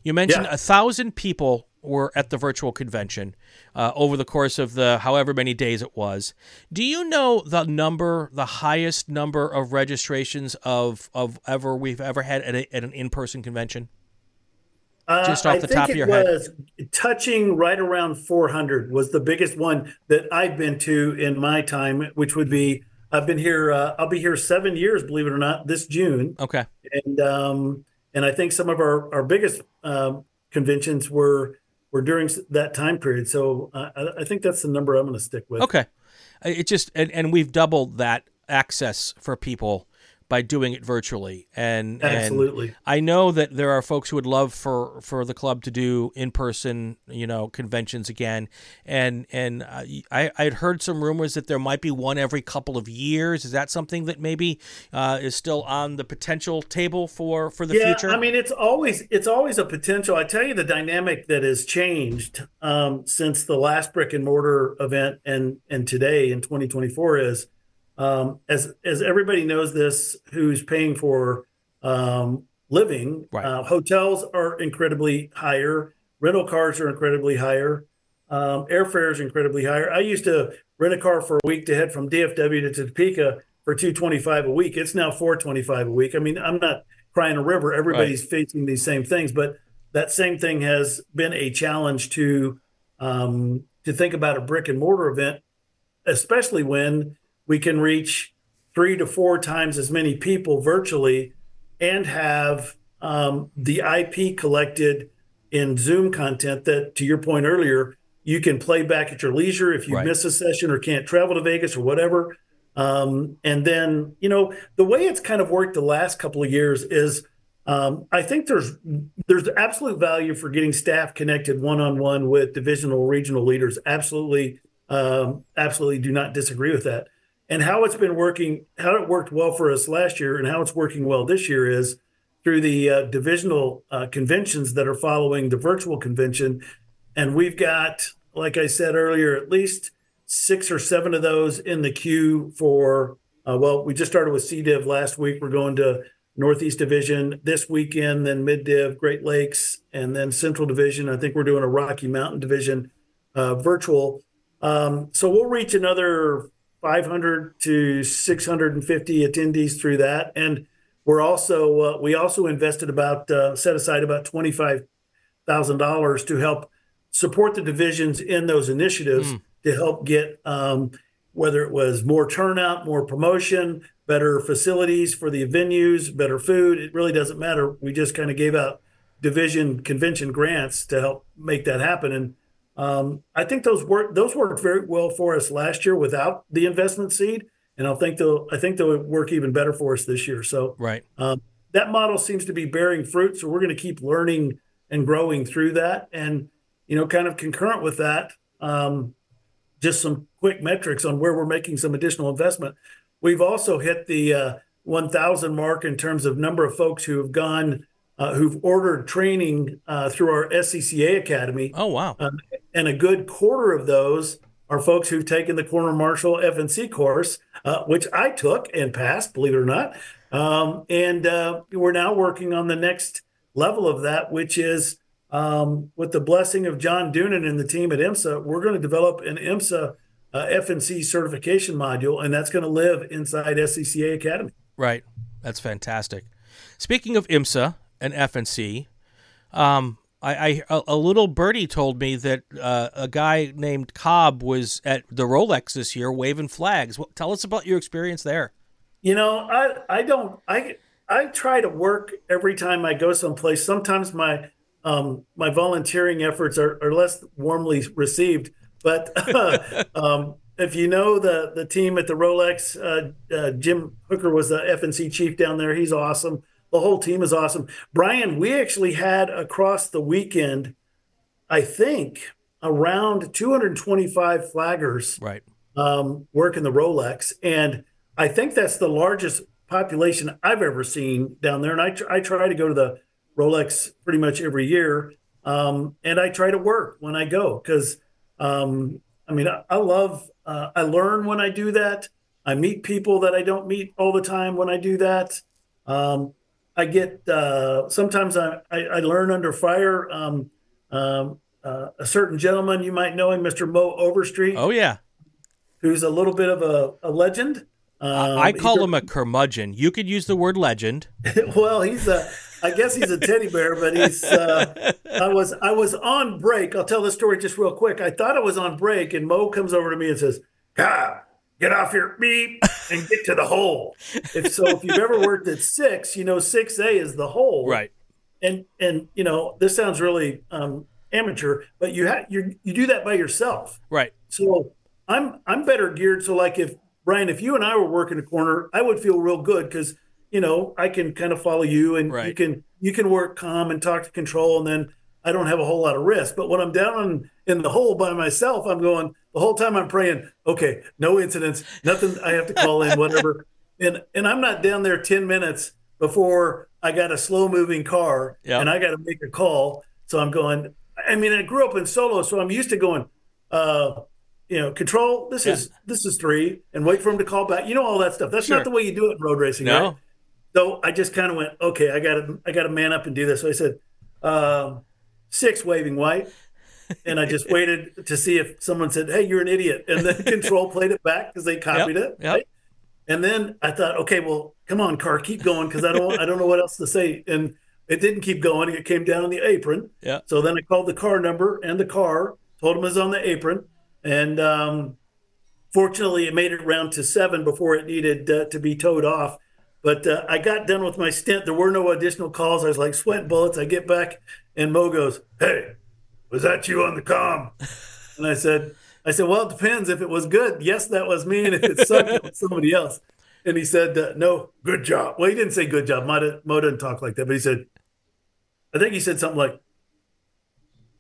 You mentioned Yeah. a thousand people were at the virtual convention uh, over the course of the however many days it was. Do you know the number, the highest number of registrations of of ever we've ever had at, a, at an in person convention? Uh, Just off I the top of your head. was touching right around 400 was the biggest one that I've been to in my time, which would be I've been here. Uh, I'll be here seven years, believe it or not, this June. Okay, and um, and I think some of our our biggest um, conventions were were during that time period. So uh, I, think that's the number I'm going to stick with. okay. It just and, and we've doubled that access for people by doing it virtually, and and Absolutely. I know that there are folks who would love for, for the club to do in person, you know, conventions again, and and uh, I I'd heard some rumors that there might be one every couple of years. Is that something that maybe uh, is still on the potential table for for the yeah, future? I mean it's always it's always a potential. I tell you, the dynamic that has changed um, since the last brick and mortar event and and today in 2024 is as as everybody knows this who's paying for um, living. Uh, hotels are incredibly higher. Rental cars are incredibly higher. Um, airfare is incredibly higher. I used to rent a car for a week to head from DFW to Topeka for 225 a week. It's now 425 a week. I mean, I'm not crying a river. Everybody's facing these same things, but that same thing has been a challenge to um, to think about a brick and mortar event, especially when we can reach three to four times as many people virtually and have um, the IP collected in Zoom content that, to your point earlier, you can play back at your leisure if you Right. miss a session or can't travel to Vegas or whatever. Um, and then, you know, the way it's kind of worked the last couple of years is um, I think there's there's absolute value for getting staff connected one on one with divisional regional leaders. Absolutely, um, absolutely do not disagree with that. And how it's been working, how it worked well for us last year, and how it's working well this year is through the uh, divisional uh, conventions that are following the virtual convention. And we've got, like I said earlier, at least six or seven of those in the queue for. Uh, well, we just started with CDiv last week. We're going to Northeast Division this weekend, then Mid Div, Great Lakes, and then Central Division. I think we're doing a Rocky Mountain Division uh, virtual. Um, so we'll reach another 500 to 650 attendees through that. And we're also uh, we also invested about uh, set aside about twenty five thousand dollars to help support the divisions in those initiatives mm. to help get um, whether it was more turnout, more promotion, better facilities for the venues, better food. It really doesn't matter. We just kind of gave out division convention grants to help make that happen. And I think those work those worked very well for us last year without the investment seed, and I think they'll I think they'll work even better for us this year. So right, um, that model seems to be bearing fruit. So we're going to keep learning and growing through that, and you know, kind of concurrent with that, um, just some quick metrics on where we're making some additional investment. We've also hit the uh, 1,000 mark in terms of number of folks who have gone uh, who've ordered training uh, through our SCCA Academy. Oh, wow. Um, and a good quarter of those are folks who've taken the Corner Marshal F&C course, uh, which I took and passed, believe it or not. Um, and uh, we're now working on the next level of that, which is um, with the blessing of John Doonan and the team at IMSA, we're going to develop an IMSA uh, F&C certification module, and that's going to live inside SCCA Academy. Right. That's fantastic. Speaking of IMSA, an F&C. Um, I, I a little birdie told me that uh, a guy named Cobb was at the Rolex this year waving flags. Well, tell us about your experience there. You know, I I don't I I try to work every time I go someplace. Sometimes my um, my volunteering efforts are, are less warmly received, but uh, um, if you know the the team at the Rolex, uh, uh, Jim Hooker was the F&C chief down there. He's awesome. The whole team is awesome. Brian, we actually had across the weekend, I think, around 225 flaggers right. um, working the Rolex. And I think that's the largest population I've ever seen down there. And I, tr- I try to go to the Rolex pretty much every year. Um, and I try to work when I go because, um, I mean, I, I love, uh, I learn when I do that. I meet people that I don't meet all the time when I do that. Um, I get uh, sometimes I, I, I, learn under fire. Um, um, uh, a certain gentleman you might know him, Mr. Mo Overstreet. Oh yeah, who's a little bit of a, a legend. Um, I call him a curmudgeon. You could use the word legend. well, he's a. I guess he's a teddy bear, but he's. Uh, I was I was on break. I'll tell the story just real quick. I thought I was on break, and Mo comes over to me and says, "God, get off your beep and get to the hole. If so, if you've ever worked at six, you know six A is the hole. Right. And and you know this sounds really um, amateur, but you have you you do that by yourself. Right. So I'm I'm better geared. So like if Brian, if you and I were working a corner, I would feel real good because you know I can kind of follow you and right. you can you can work calm and talk to control, and then I don't have a whole lot of risk. But when I'm down in the hole by myself, I'm going the whole time I'm praying, okay, no incidents, nothing I have to call in, whatever. and and I'm not down there 10 minutes before I got a slow moving car yep. and I got to make a call. So I'm going, I mean, I grew up in solo, so I'm used to going, uh, you know, control, this yeah. is this is three, and wait for him to call back. You know all that stuff. That's sure. not the way you do it in road racing, no. right? So I just kind of went, okay, I got to I got to man up and do this. So I said, um, six waving white and I just waited to see if someone said, "Hey, you're an idiot," and then Control played it back because they copied yep, it. Yep. Right? And then I thought, okay, well, come on, car, keep going because I don't, I don't know what else to say. And it didn't keep going. It came down on the apron. Yeah. So then I called the car number and the car, told him it was on the apron, and um, fortunately, it made it round to seven before it needed uh, to be towed off. But uh, I got done with my stint. There were no additional calls. I was like sweating bullets. I get back, and Mo goes, "Hey, was that you on the com? And I said, I said, well, it depends. If it was good, yes, that was me. And if it sucked, it was somebody else. And he said, uh, no, good job. Well, he didn't say good job. Mo, Mo didn't talk like that, but he said, I think he said something like,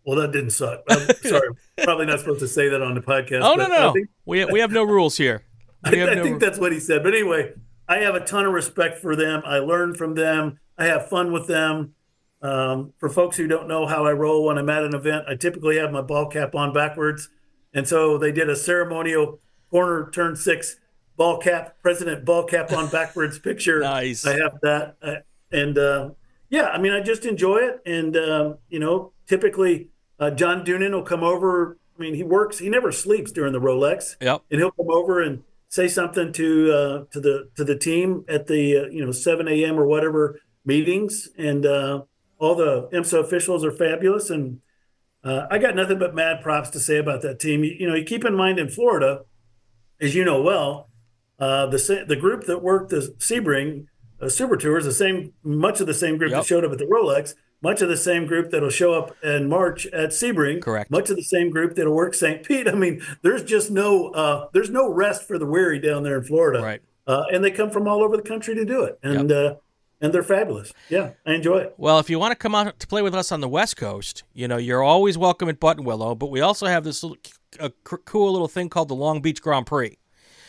well, that didn't suck. I'm sorry. Probably not supposed to say that on the podcast. Oh, no, no. Think, we, we have no rules here. I, I no think that's what he said. But anyway, I have a ton of respect for them. I learn from them. I have fun with them. Um, for folks who don't know how I roll when I'm at an event, I typically have my ball cap on backwards. And so they did a ceremonial corner turn six ball cap, president ball cap on backwards picture. nice. I have that. Uh, and uh, yeah, I mean, I just enjoy it. And, uh, you know, typically uh, John Doonan will come over. I mean, he works, he never sleeps during the Rolex. Yep. And he'll come over and say something to uh, to the to the team at the uh, you know 7 a.m. or whatever meetings, and uh, all the IMSA officials are fabulous, and uh, I got nothing but mad props to say about that team. You, you know, you keep in mind in Florida, as you know well, uh, the the group that worked the Sebring uh, Super Tours, the same much of the same group yep. that showed up at the Rolex, much of the same group that'll show up in March at Sebring. Correct. Much of the same group that'll work St. Pete. I mean, there's just no uh, there's no rest for the weary down there in Florida. Right. Uh, and they come from all over the country to do it, and yep. And they're fabulous. Yeah, I enjoy it. Well, if you want to come out to play with us on the West Coast, you know you're always welcome at Buttonwillow. But we also have this little, a cool little thing called the Long Beach Grand Prix.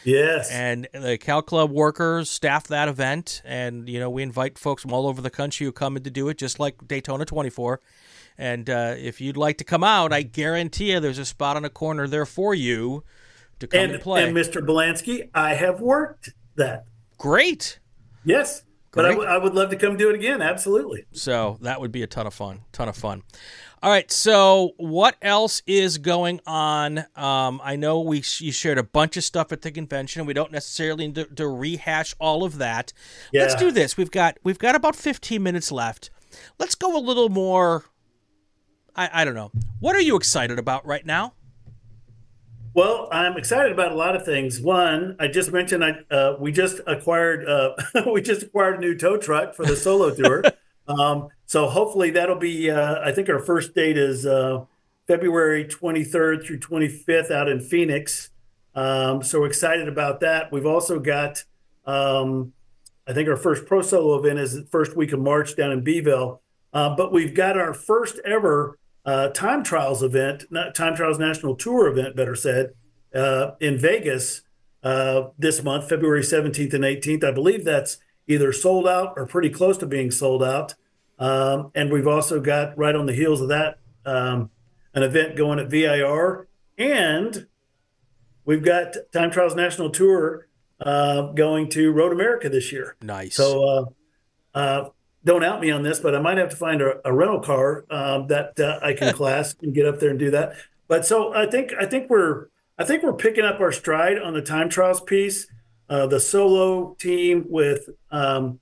Yes. And the Cal Club workers staff that event. And, you know, we invite folks from all over the country who come in to do it, just like Daytona 24. And uh, if you'd like to come out, I guarantee you there's a spot on a corner there for you to come and, and play. And Mr. Belansky, I have worked that. Great. Yes. But I, w- I would love to come do it again. Absolutely. So that would be a ton of fun. Ton of fun. All right. So what else is going on? Um, I know we you shared a bunch of stuff at the convention. We don't necessarily need to, to rehash all of that. Yeah. Let's do this. We've got we've got about 15 minutes left. Let's go a little more. I, I don't know. What are you excited about right now? Well, I'm excited about a lot of things. One, I just mentioned I uh, we just acquired uh, we just acquired a new tow truck for the solo tour. Um, so hopefully that'll be. Uh, I think our first date is uh, February 23rd through 25th out in Phoenix. Um, so we're excited about that. We've also got. Um, I think our first pro solo event is the first week of March down in Beeville. Uh, but we've got our first ever uh, time trials event, not time trials national tour event, better said, uh, in Vegas uh, this month, February 17th and 18th. I believe that's either sold out or pretty close to being sold out. Um, and we've also got right on the heels of that um, an event going at VIR, and we've got Time Trials National Tour uh, going to Road America this year. Nice. So uh, uh, don't out me on this, but I might have to find a, a rental car um, that uh, I can class and get up there and do that. But so I think I think we're I think we're picking up our stride on the time trials piece. Uh, the solo team with um,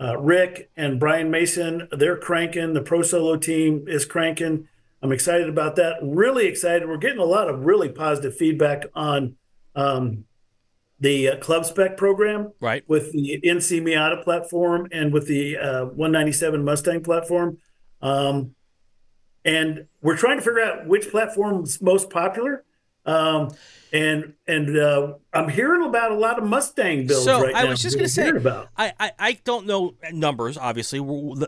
uh, Rick and Brian Mason, they're cranking. The pro solo team is cranking. I'm excited about that. Really excited. We're getting a lot of really positive feedback on um, the uh, Club Spec program, right? With the NC Miata platform and with the uh, 197 Mustang platform. Um, and we're trying to figure out which platform's most popular. Um, and and uh, I'm hearing about a lot of Mustang builds so right I now. was just going to say, about. I, I I don't know numbers. Obviously,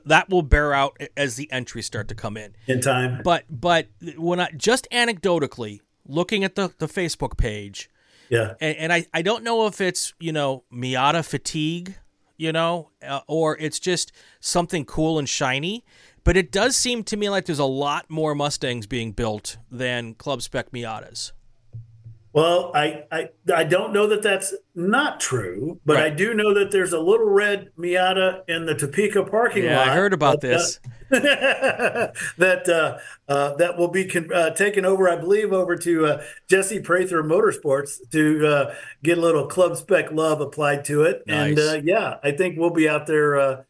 that will bear out as the entries start to come in in time. But but when I just anecdotally looking at the the Facebook page, yeah, and, and I I don't know if it's you know Miata fatigue, you know, uh, or it's just something cool and shiny. But it does seem to me like there's a lot more Mustangs being built than club spec Miatas. Well, I, I I don't know that that's not true, but right. I do know that there's a little red Miata in the Topeka parking yeah, lot. I heard about that, this. that uh, uh, that will be con- uh, taken over, I believe, over to uh, Jesse Prather Motorsports to uh, get a little club spec love applied to it. Nice. And uh, yeah, I think we'll be out there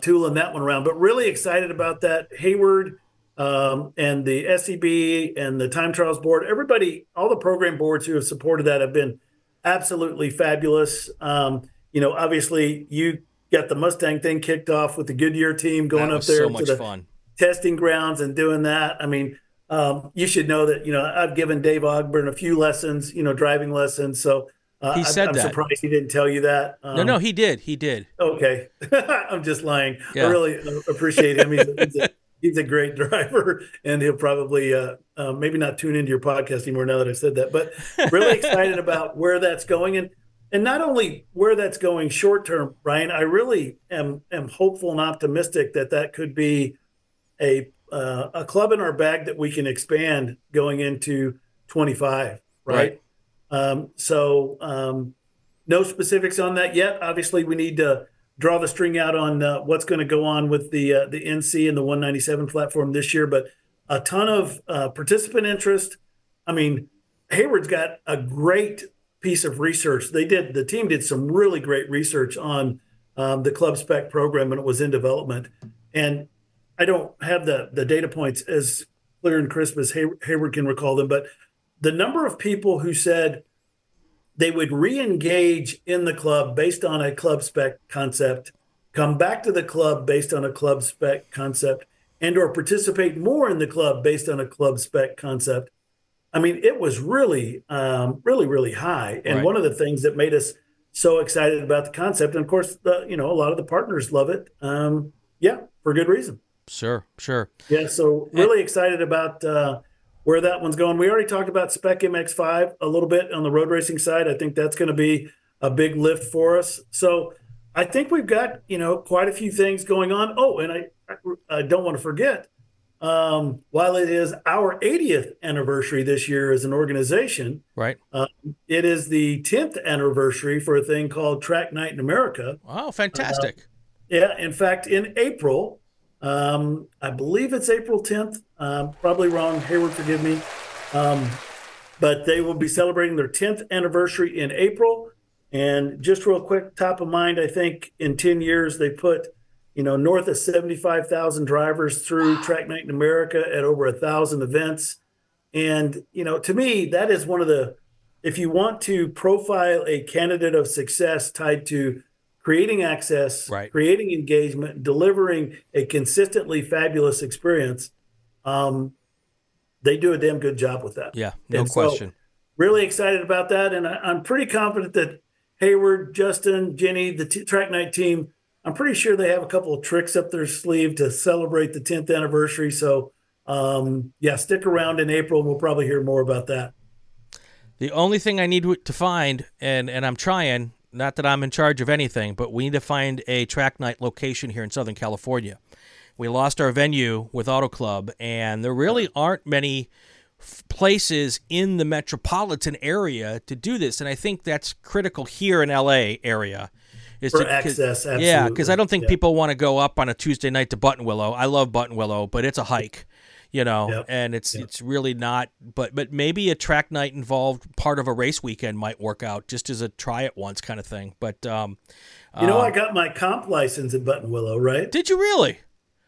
tooling that one around. But really excited about that. Hayward um, and the SCB and the Time Trials Board, everybody, all the program boards who have supported that have been absolutely fabulous. Um, you know, obviously, you got the Mustang thing kicked off with the Goodyear team going up there so to the fun. testing grounds and doing that. I mean, um, you should know that, you know, I've given Dave Ogburn a few lessons, you know, driving lessons. So uh, he said I'm, that. surprised he didn't tell you that. Um, no, no, he did. He did. Okay. I'm just lying. Yeah. I really uh, appreciate him. He's, he's a, he's a great driver, and he'll probably uh, uh, maybe not tune into your podcast anymore now that I've said that. But really excited about where that's going, and and not only where that's going short term, Brian. I really am am hopeful and optimistic that that could be a uh, a club in our bag that we can expand going into 25. Right. right. Um, so um, no specifics on that yet. Obviously, we need to draw the string out on uh, what's going to go on with the uh, the NC and the 197 platform this year, but a ton of uh, participant interest. I mean, Hayward's got a great piece of research. They did the team did some really great research on um, the club spec program when it was in development, and I don't have the the data points as clear and crisp as Hay- Hayward can recall them, but the number of people who said they would re-engage in the club based on a club spec concept, come back to the club based on a club spec concept, and or participate more in the club based on a club spec concept. I mean, it was really, um, really, really high. And Right. one of the things that made us so excited about the concept, and of course, the, you know, a lot of the partners love it. Um, yeah, for good reason. Sure, sure. Yeah, so really excited about uh, where that one's going. We already talked about Spec MX5 a little bit on the road racing side. I think that's going to be a big lift for us. So I think we've got you know quite a few things going on. Oh, and I I don't want to forget. Um, while it is our 80th anniversary this year as an organization, Right. it is the 10th anniversary for a thing called Track Night in America. Oh, fantastic. Yeah, in fact, in April, um, I believe it's April 10th. Um, probably wrong. Hayward, forgive me. Um, but they will be celebrating their 10th anniversary in April. And just real quick, top of mind, I think in 10 years they put, you know, north of 75,000 drivers through Track Night in America at over a thousand events. And, you know, to me, that is one of the, if you want to profile a candidate of success tied to creating access, Right. creating engagement, delivering a consistently fabulous experience, um, they do a damn good job with that. yeah, no And so, question. really excited about that, and I, I'm pretty confident that Hayward, Justin, Jenny, the t- track night team, I'm pretty sure they have a couple of tricks up their sleeve to celebrate the 10th anniversary. So, um, yeah, stick around in April, and we'll probably hear more about that. The only thing I need to find, and, and I'm trying, not that I'm in charge of anything, but we need to find a track night location here in Southern California. We lost our venue with Auto Club, and there really aren't many f- places in the metropolitan area to do this. And I think that's critical here in LA area. Is For to, access, Yeah, because I don't think Yeah. people want to go up on a Tuesday night to Buttonwillow. I love Buttonwillow, but it's a hike, you know, Yep. and it's Yep. it's really not. But but maybe a track night involved part of a race weekend might work out just as a try it once kind of thing. But um, You know, uh, I got my comp license at Buttonwillow, right? did you really?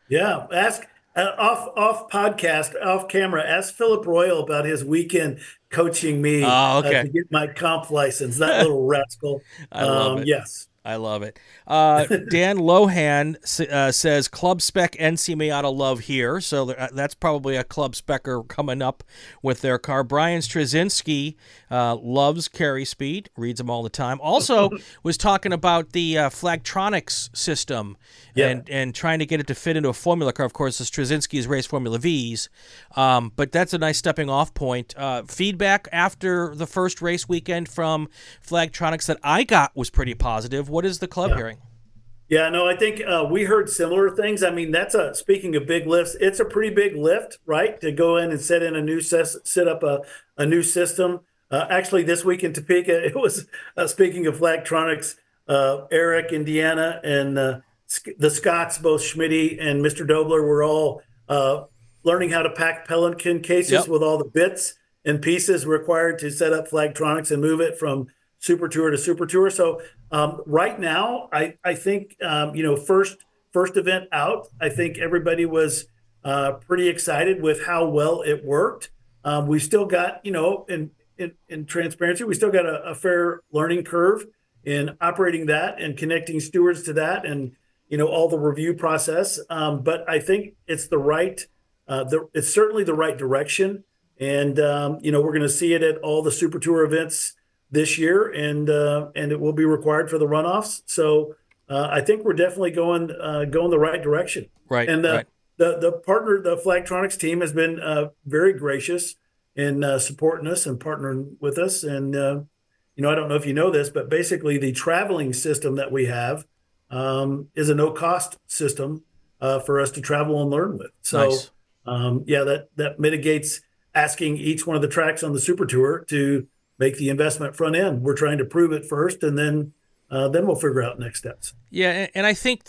Yeah, ask uh, off off podcast, off camera. Ask Philip Royal about his weekend coaching me Oh, okay. uh, to get my comp license. That little rascal. I love um, it. Yes. I love it. Uh, Dan Lohan uh, says Club Spec NC Miata love here. So uh, that's probably a Club Specker coming up with their car. Brian Straczynski uh, loves Carrie Speed, reads them all the time. Also was talking about the uh, Flagtronics system Yeah. and, and trying to get it to fit into a Formula car. Of course, the Straczynski's race Formula Vs. Um, but that's a nice stepping off point. Uh, feedback after the first race weekend from Flagtronics that I got was pretty positive. What is the club hearing? Yeah, no, I think uh, we heard similar things. I mean, that's a speaking of big lifts, it's a pretty big lift, right? To go in and set in a new ses- set up a, a new system. Uh, actually, this week in Topeka, it was uh, speaking of Flagtronics, uh, Eric, Indiana, and uh, the Scotts, both Schmitty and Mr. Dobler, were all uh, learning how to pack Pelican cases Yep. with all the bits and pieces required to set up Flagtronics and move it from Super Tour to Super Tour. So um, right now, I I think um, you know first first event out, I think everybody was uh, pretty excited with how well it worked. Um, we still got you know in in, in transparency, we still got a, a fair learning curve in operating that and connecting stewards to that and you know all the review process. Um, but I think it's the right uh, the, it's certainly the right direction. And um, you know we're going to see it at all the Super Tour events this year, and uh, and it will be required for the runoffs. So uh, I think we're definitely going uh, going the right direction. Right. And the right. the, the partner, the Flagtronics team, has been uh, very gracious in uh, supporting us and partnering with us. And uh, you know, I don't know if you know this, but basically the traveling system that we have um, is a no cost system uh, for us to travel and learn with. So Nice. um, yeah, that that mitigates asking each one of the tracks on the Super Tour to make the investment front end. We're trying to prove it first, and then uh, then we'll figure out next steps. Yeah, and- I think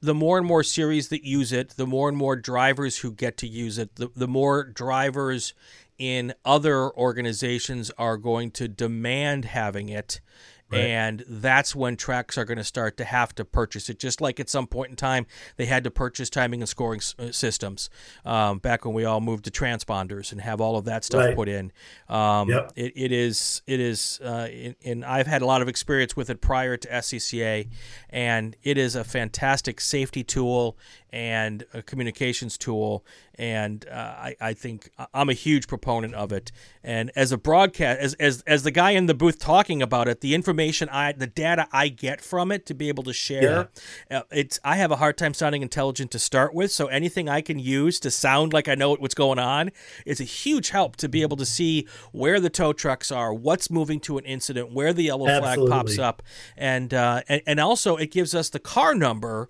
the more and more series that use it, the more and more drivers who get to use it, the, the more drivers in other organizations are going to demand having it. Right. And that's when tracks are going to start to have to purchase it. Just like at some point in time, they had to purchase timing and scoring uh, systems um, back when we all moved to transponders and have all of that stuff right. put in. Um, yep. it, it is, it is, uh, and I've had a lot of experience with it prior to SCCA, and it is a fantastic safety tool and a communications tool. And uh, I, I think I'm a huge proponent of it. And as a broadcast, as, as, as the guy in the booth talking about it, the information I, the data I get from it to be able to share, yeah. uh, it's, I have a hard time sounding intelligent to start with. So anything I can use to sound like I know what's going on is a huge help to be able to see where the tow trucks are, what's moving to an incident, where the yellow Absolutely. flag pops up. And, uh, and, and also it gives us the car number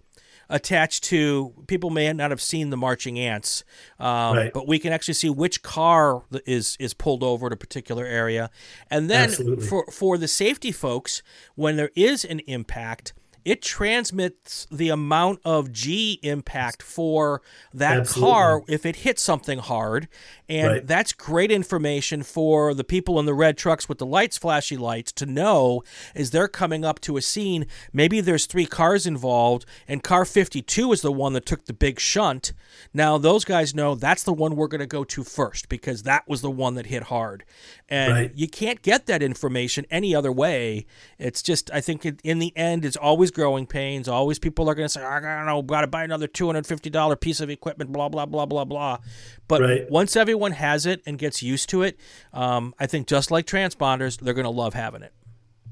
attached to people may not have seen the marching ants, um, right. but we can actually see which car is is pulled over to a particular area, and then Absolutely. for for the safety folks, when there is an impact, it transmits the amount of G impact for that Absolutely. car if it hits something hard. And right. that's great information for the people in the red trucks with the lights, flashy lights, to know as they're coming up to a scene. Maybe there's three cars involved, and car 52 is the one that took the big shunt. Now, those guys know that's the one we're going to go to first because that was the one that hit hard. And right. you can't get that information any other way. It's just, I think in the end, it's always growing pains. Always people are going to say, I don't know, got to buy another $250 piece of equipment, blah, blah, blah, blah, blah. But right. once everyone has it and gets used to it, um, I think just like transponders, they're going to love having it.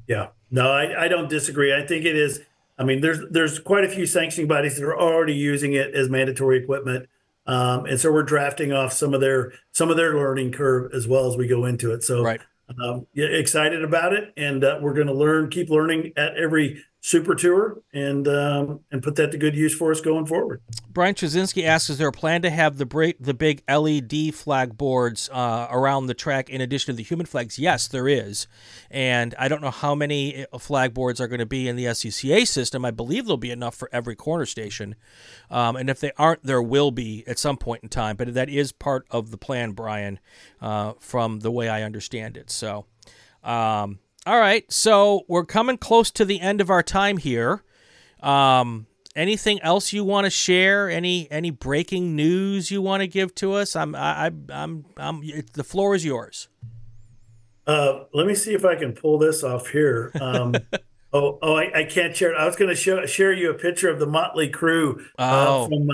Yeah. No, I, I don't disagree. I think it is. I mean, there's there's quite a few sanctioning bodies that are already using it as mandatory equipment. Um, and so we're drafting off some of their some of their learning curve as well as we go into it. So right. um, yeah, excited about it, and uh, we're going to learn, keep learning at every super tour and um, and put that to good use for us going forward. Brian Straczynski asks, "Is there a plan to have the break, the big LED flag boards uh, around the track in addition to the human flags?" Yes, there is, and I don't know how many uh, flag boards are going to be in the SCCA system. I believe there'll be enough for every corner station, um, and if they aren't, there will be at some point in time. But that is part of the plan, Brian, uh, from the way I understand it. So. Um, all right, so we're coming close to the end of our time here. Um, anything else you want to share? Any any breaking news you want to give to us? I'm I, I'm I'm the floor is yours. Uh, let me see if I can pull this off here. Um, oh oh, I, I, can't share. It. I was going to show share you a picture of the Motley Crew uh, oh. from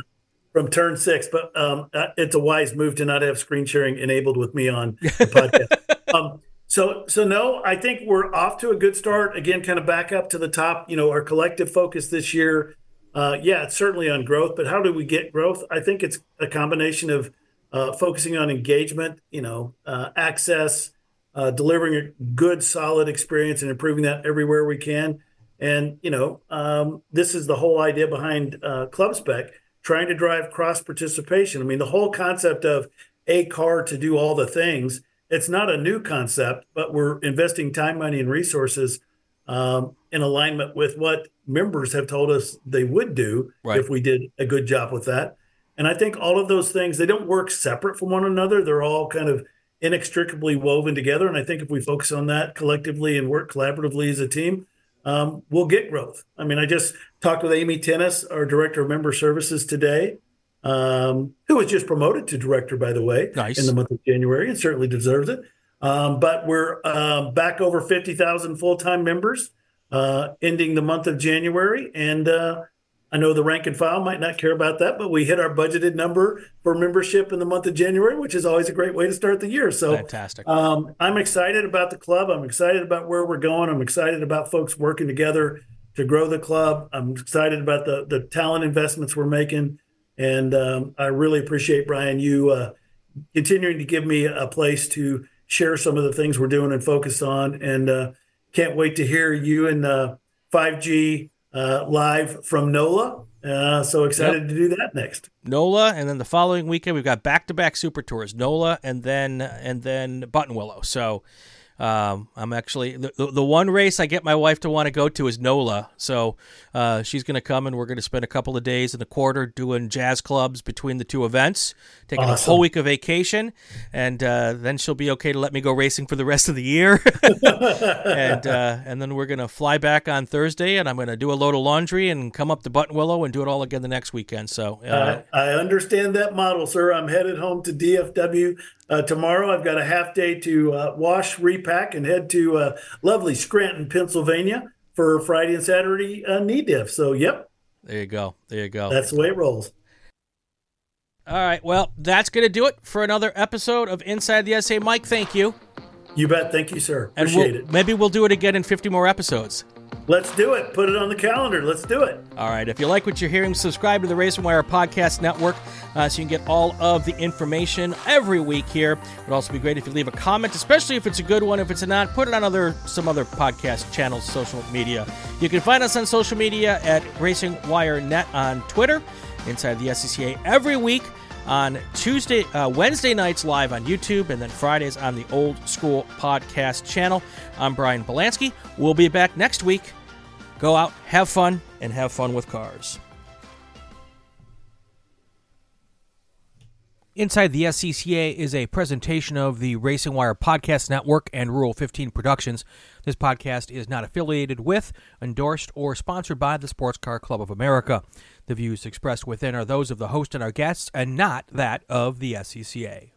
from Turn Six, but um, uh, it's a wise move to not have screen sharing enabled with me on the podcast. um, so, so no, I think we're off to a good start. Again, kind of back up to the top. You know, our collective focus this year, uh, yeah, it's certainly on growth. But how do we get growth? I think it's a combination of uh, focusing on engagement, you know, uh, access, delivering a good, solid experience, and improving that everywhere we can. And you know, um, this is the whole idea behind uh, Club Spec, trying to drive cross participation. I mean, the whole concept of a car to do all the things it's not a new concept, but we're investing time, money, and resources um, in alignment with what members have told us they would do right. if we did a good job with that. And I think all of those things they don't work separate from one another. They're all kind of inextricably woven together. And I think if we focus on that collectively and work collaboratively as a team, um, we'll get growth. I mean, I just talked with Amy Tennis, our director of member services today, um, who was just promoted to director, by the way, nice. in the month of January, and certainly deserves it. Um, but we're uh, back over 50,000 full time members, uh, ending the month of January. And uh, I know the rank and file might not care about that, but we hit our budgeted number for membership in the month of January, which is always a great way to start the year. So fantastic. Um, I'm excited about the club. I'm excited about where we're going. I'm excited about folks working together to grow the club. I'm excited about the the talent investments we're making. And um, I really appreciate, Brian, you uh, continuing to give me a place to share some of the things we're doing and focus on. And uh, can't wait to hear you and uh, 5G uh, live from NOLA. Uh, so excited yep. to do that next. NOLA, and then the following weekend we've got back-to-back super tours, NOLA, and then and then Buttonwillow. So Um, I'm actually the, the, one race I get my wife to want to go to is NOLA, so uh, she's going to come and we're going to spend a couple of days in the quarter doing jazz clubs between the two events, taking Awesome. a whole week of vacation, and uh, then she'll be okay to let me go racing for the rest of the year, and uh, and then we're going to fly back on Thursday, and I'm going to do a load of laundry and come up to Buttonwillow and do it all again the next weekend. So uh, I, I understand that model, sir. I'm headed home to DFW uh, tomorrow. I've got a half day to uh, wash, repack, and head to uh, lovely Scranton, Pennsylvania for Friday and Saturday uh, NEDiv. So, yep, there you go, there you go. that's the way it rolls. All right. Well, that's going to do it for another episode of Inside the SA. Mike, thank you. You bet. Thank you, sir. And Appreciate we'll, it. maybe we'll do it again in 50 more episodes. Let's do it. Put it on the calendar. Let's do it. All right. If you like what you're hearing, subscribe to the Racing Wire Podcast Network uh, so you can get all of the information every week here. It would also be great if you leave a comment, especially if it's a good one. If it's not, put it on other some other podcast channels, social media. You can find us on social media at Racing Wire Net on Twitter, inside the SCCA every week on Tuesday, uh, Wednesday nights live on YouTube, and then Fridays on the Old School Podcast channel. I'm Brian Belansky. We'll be back next week. Go out, have fun, and have fun with cars. Inside the SCCA is a presentation of the Racing Wire Podcast Network and Rural 15 Productions. This podcast is not affiliated with, endorsed, or sponsored by the Sports Car Club of America. The views expressed within are those of the host and our guests, and not that of the SCCA.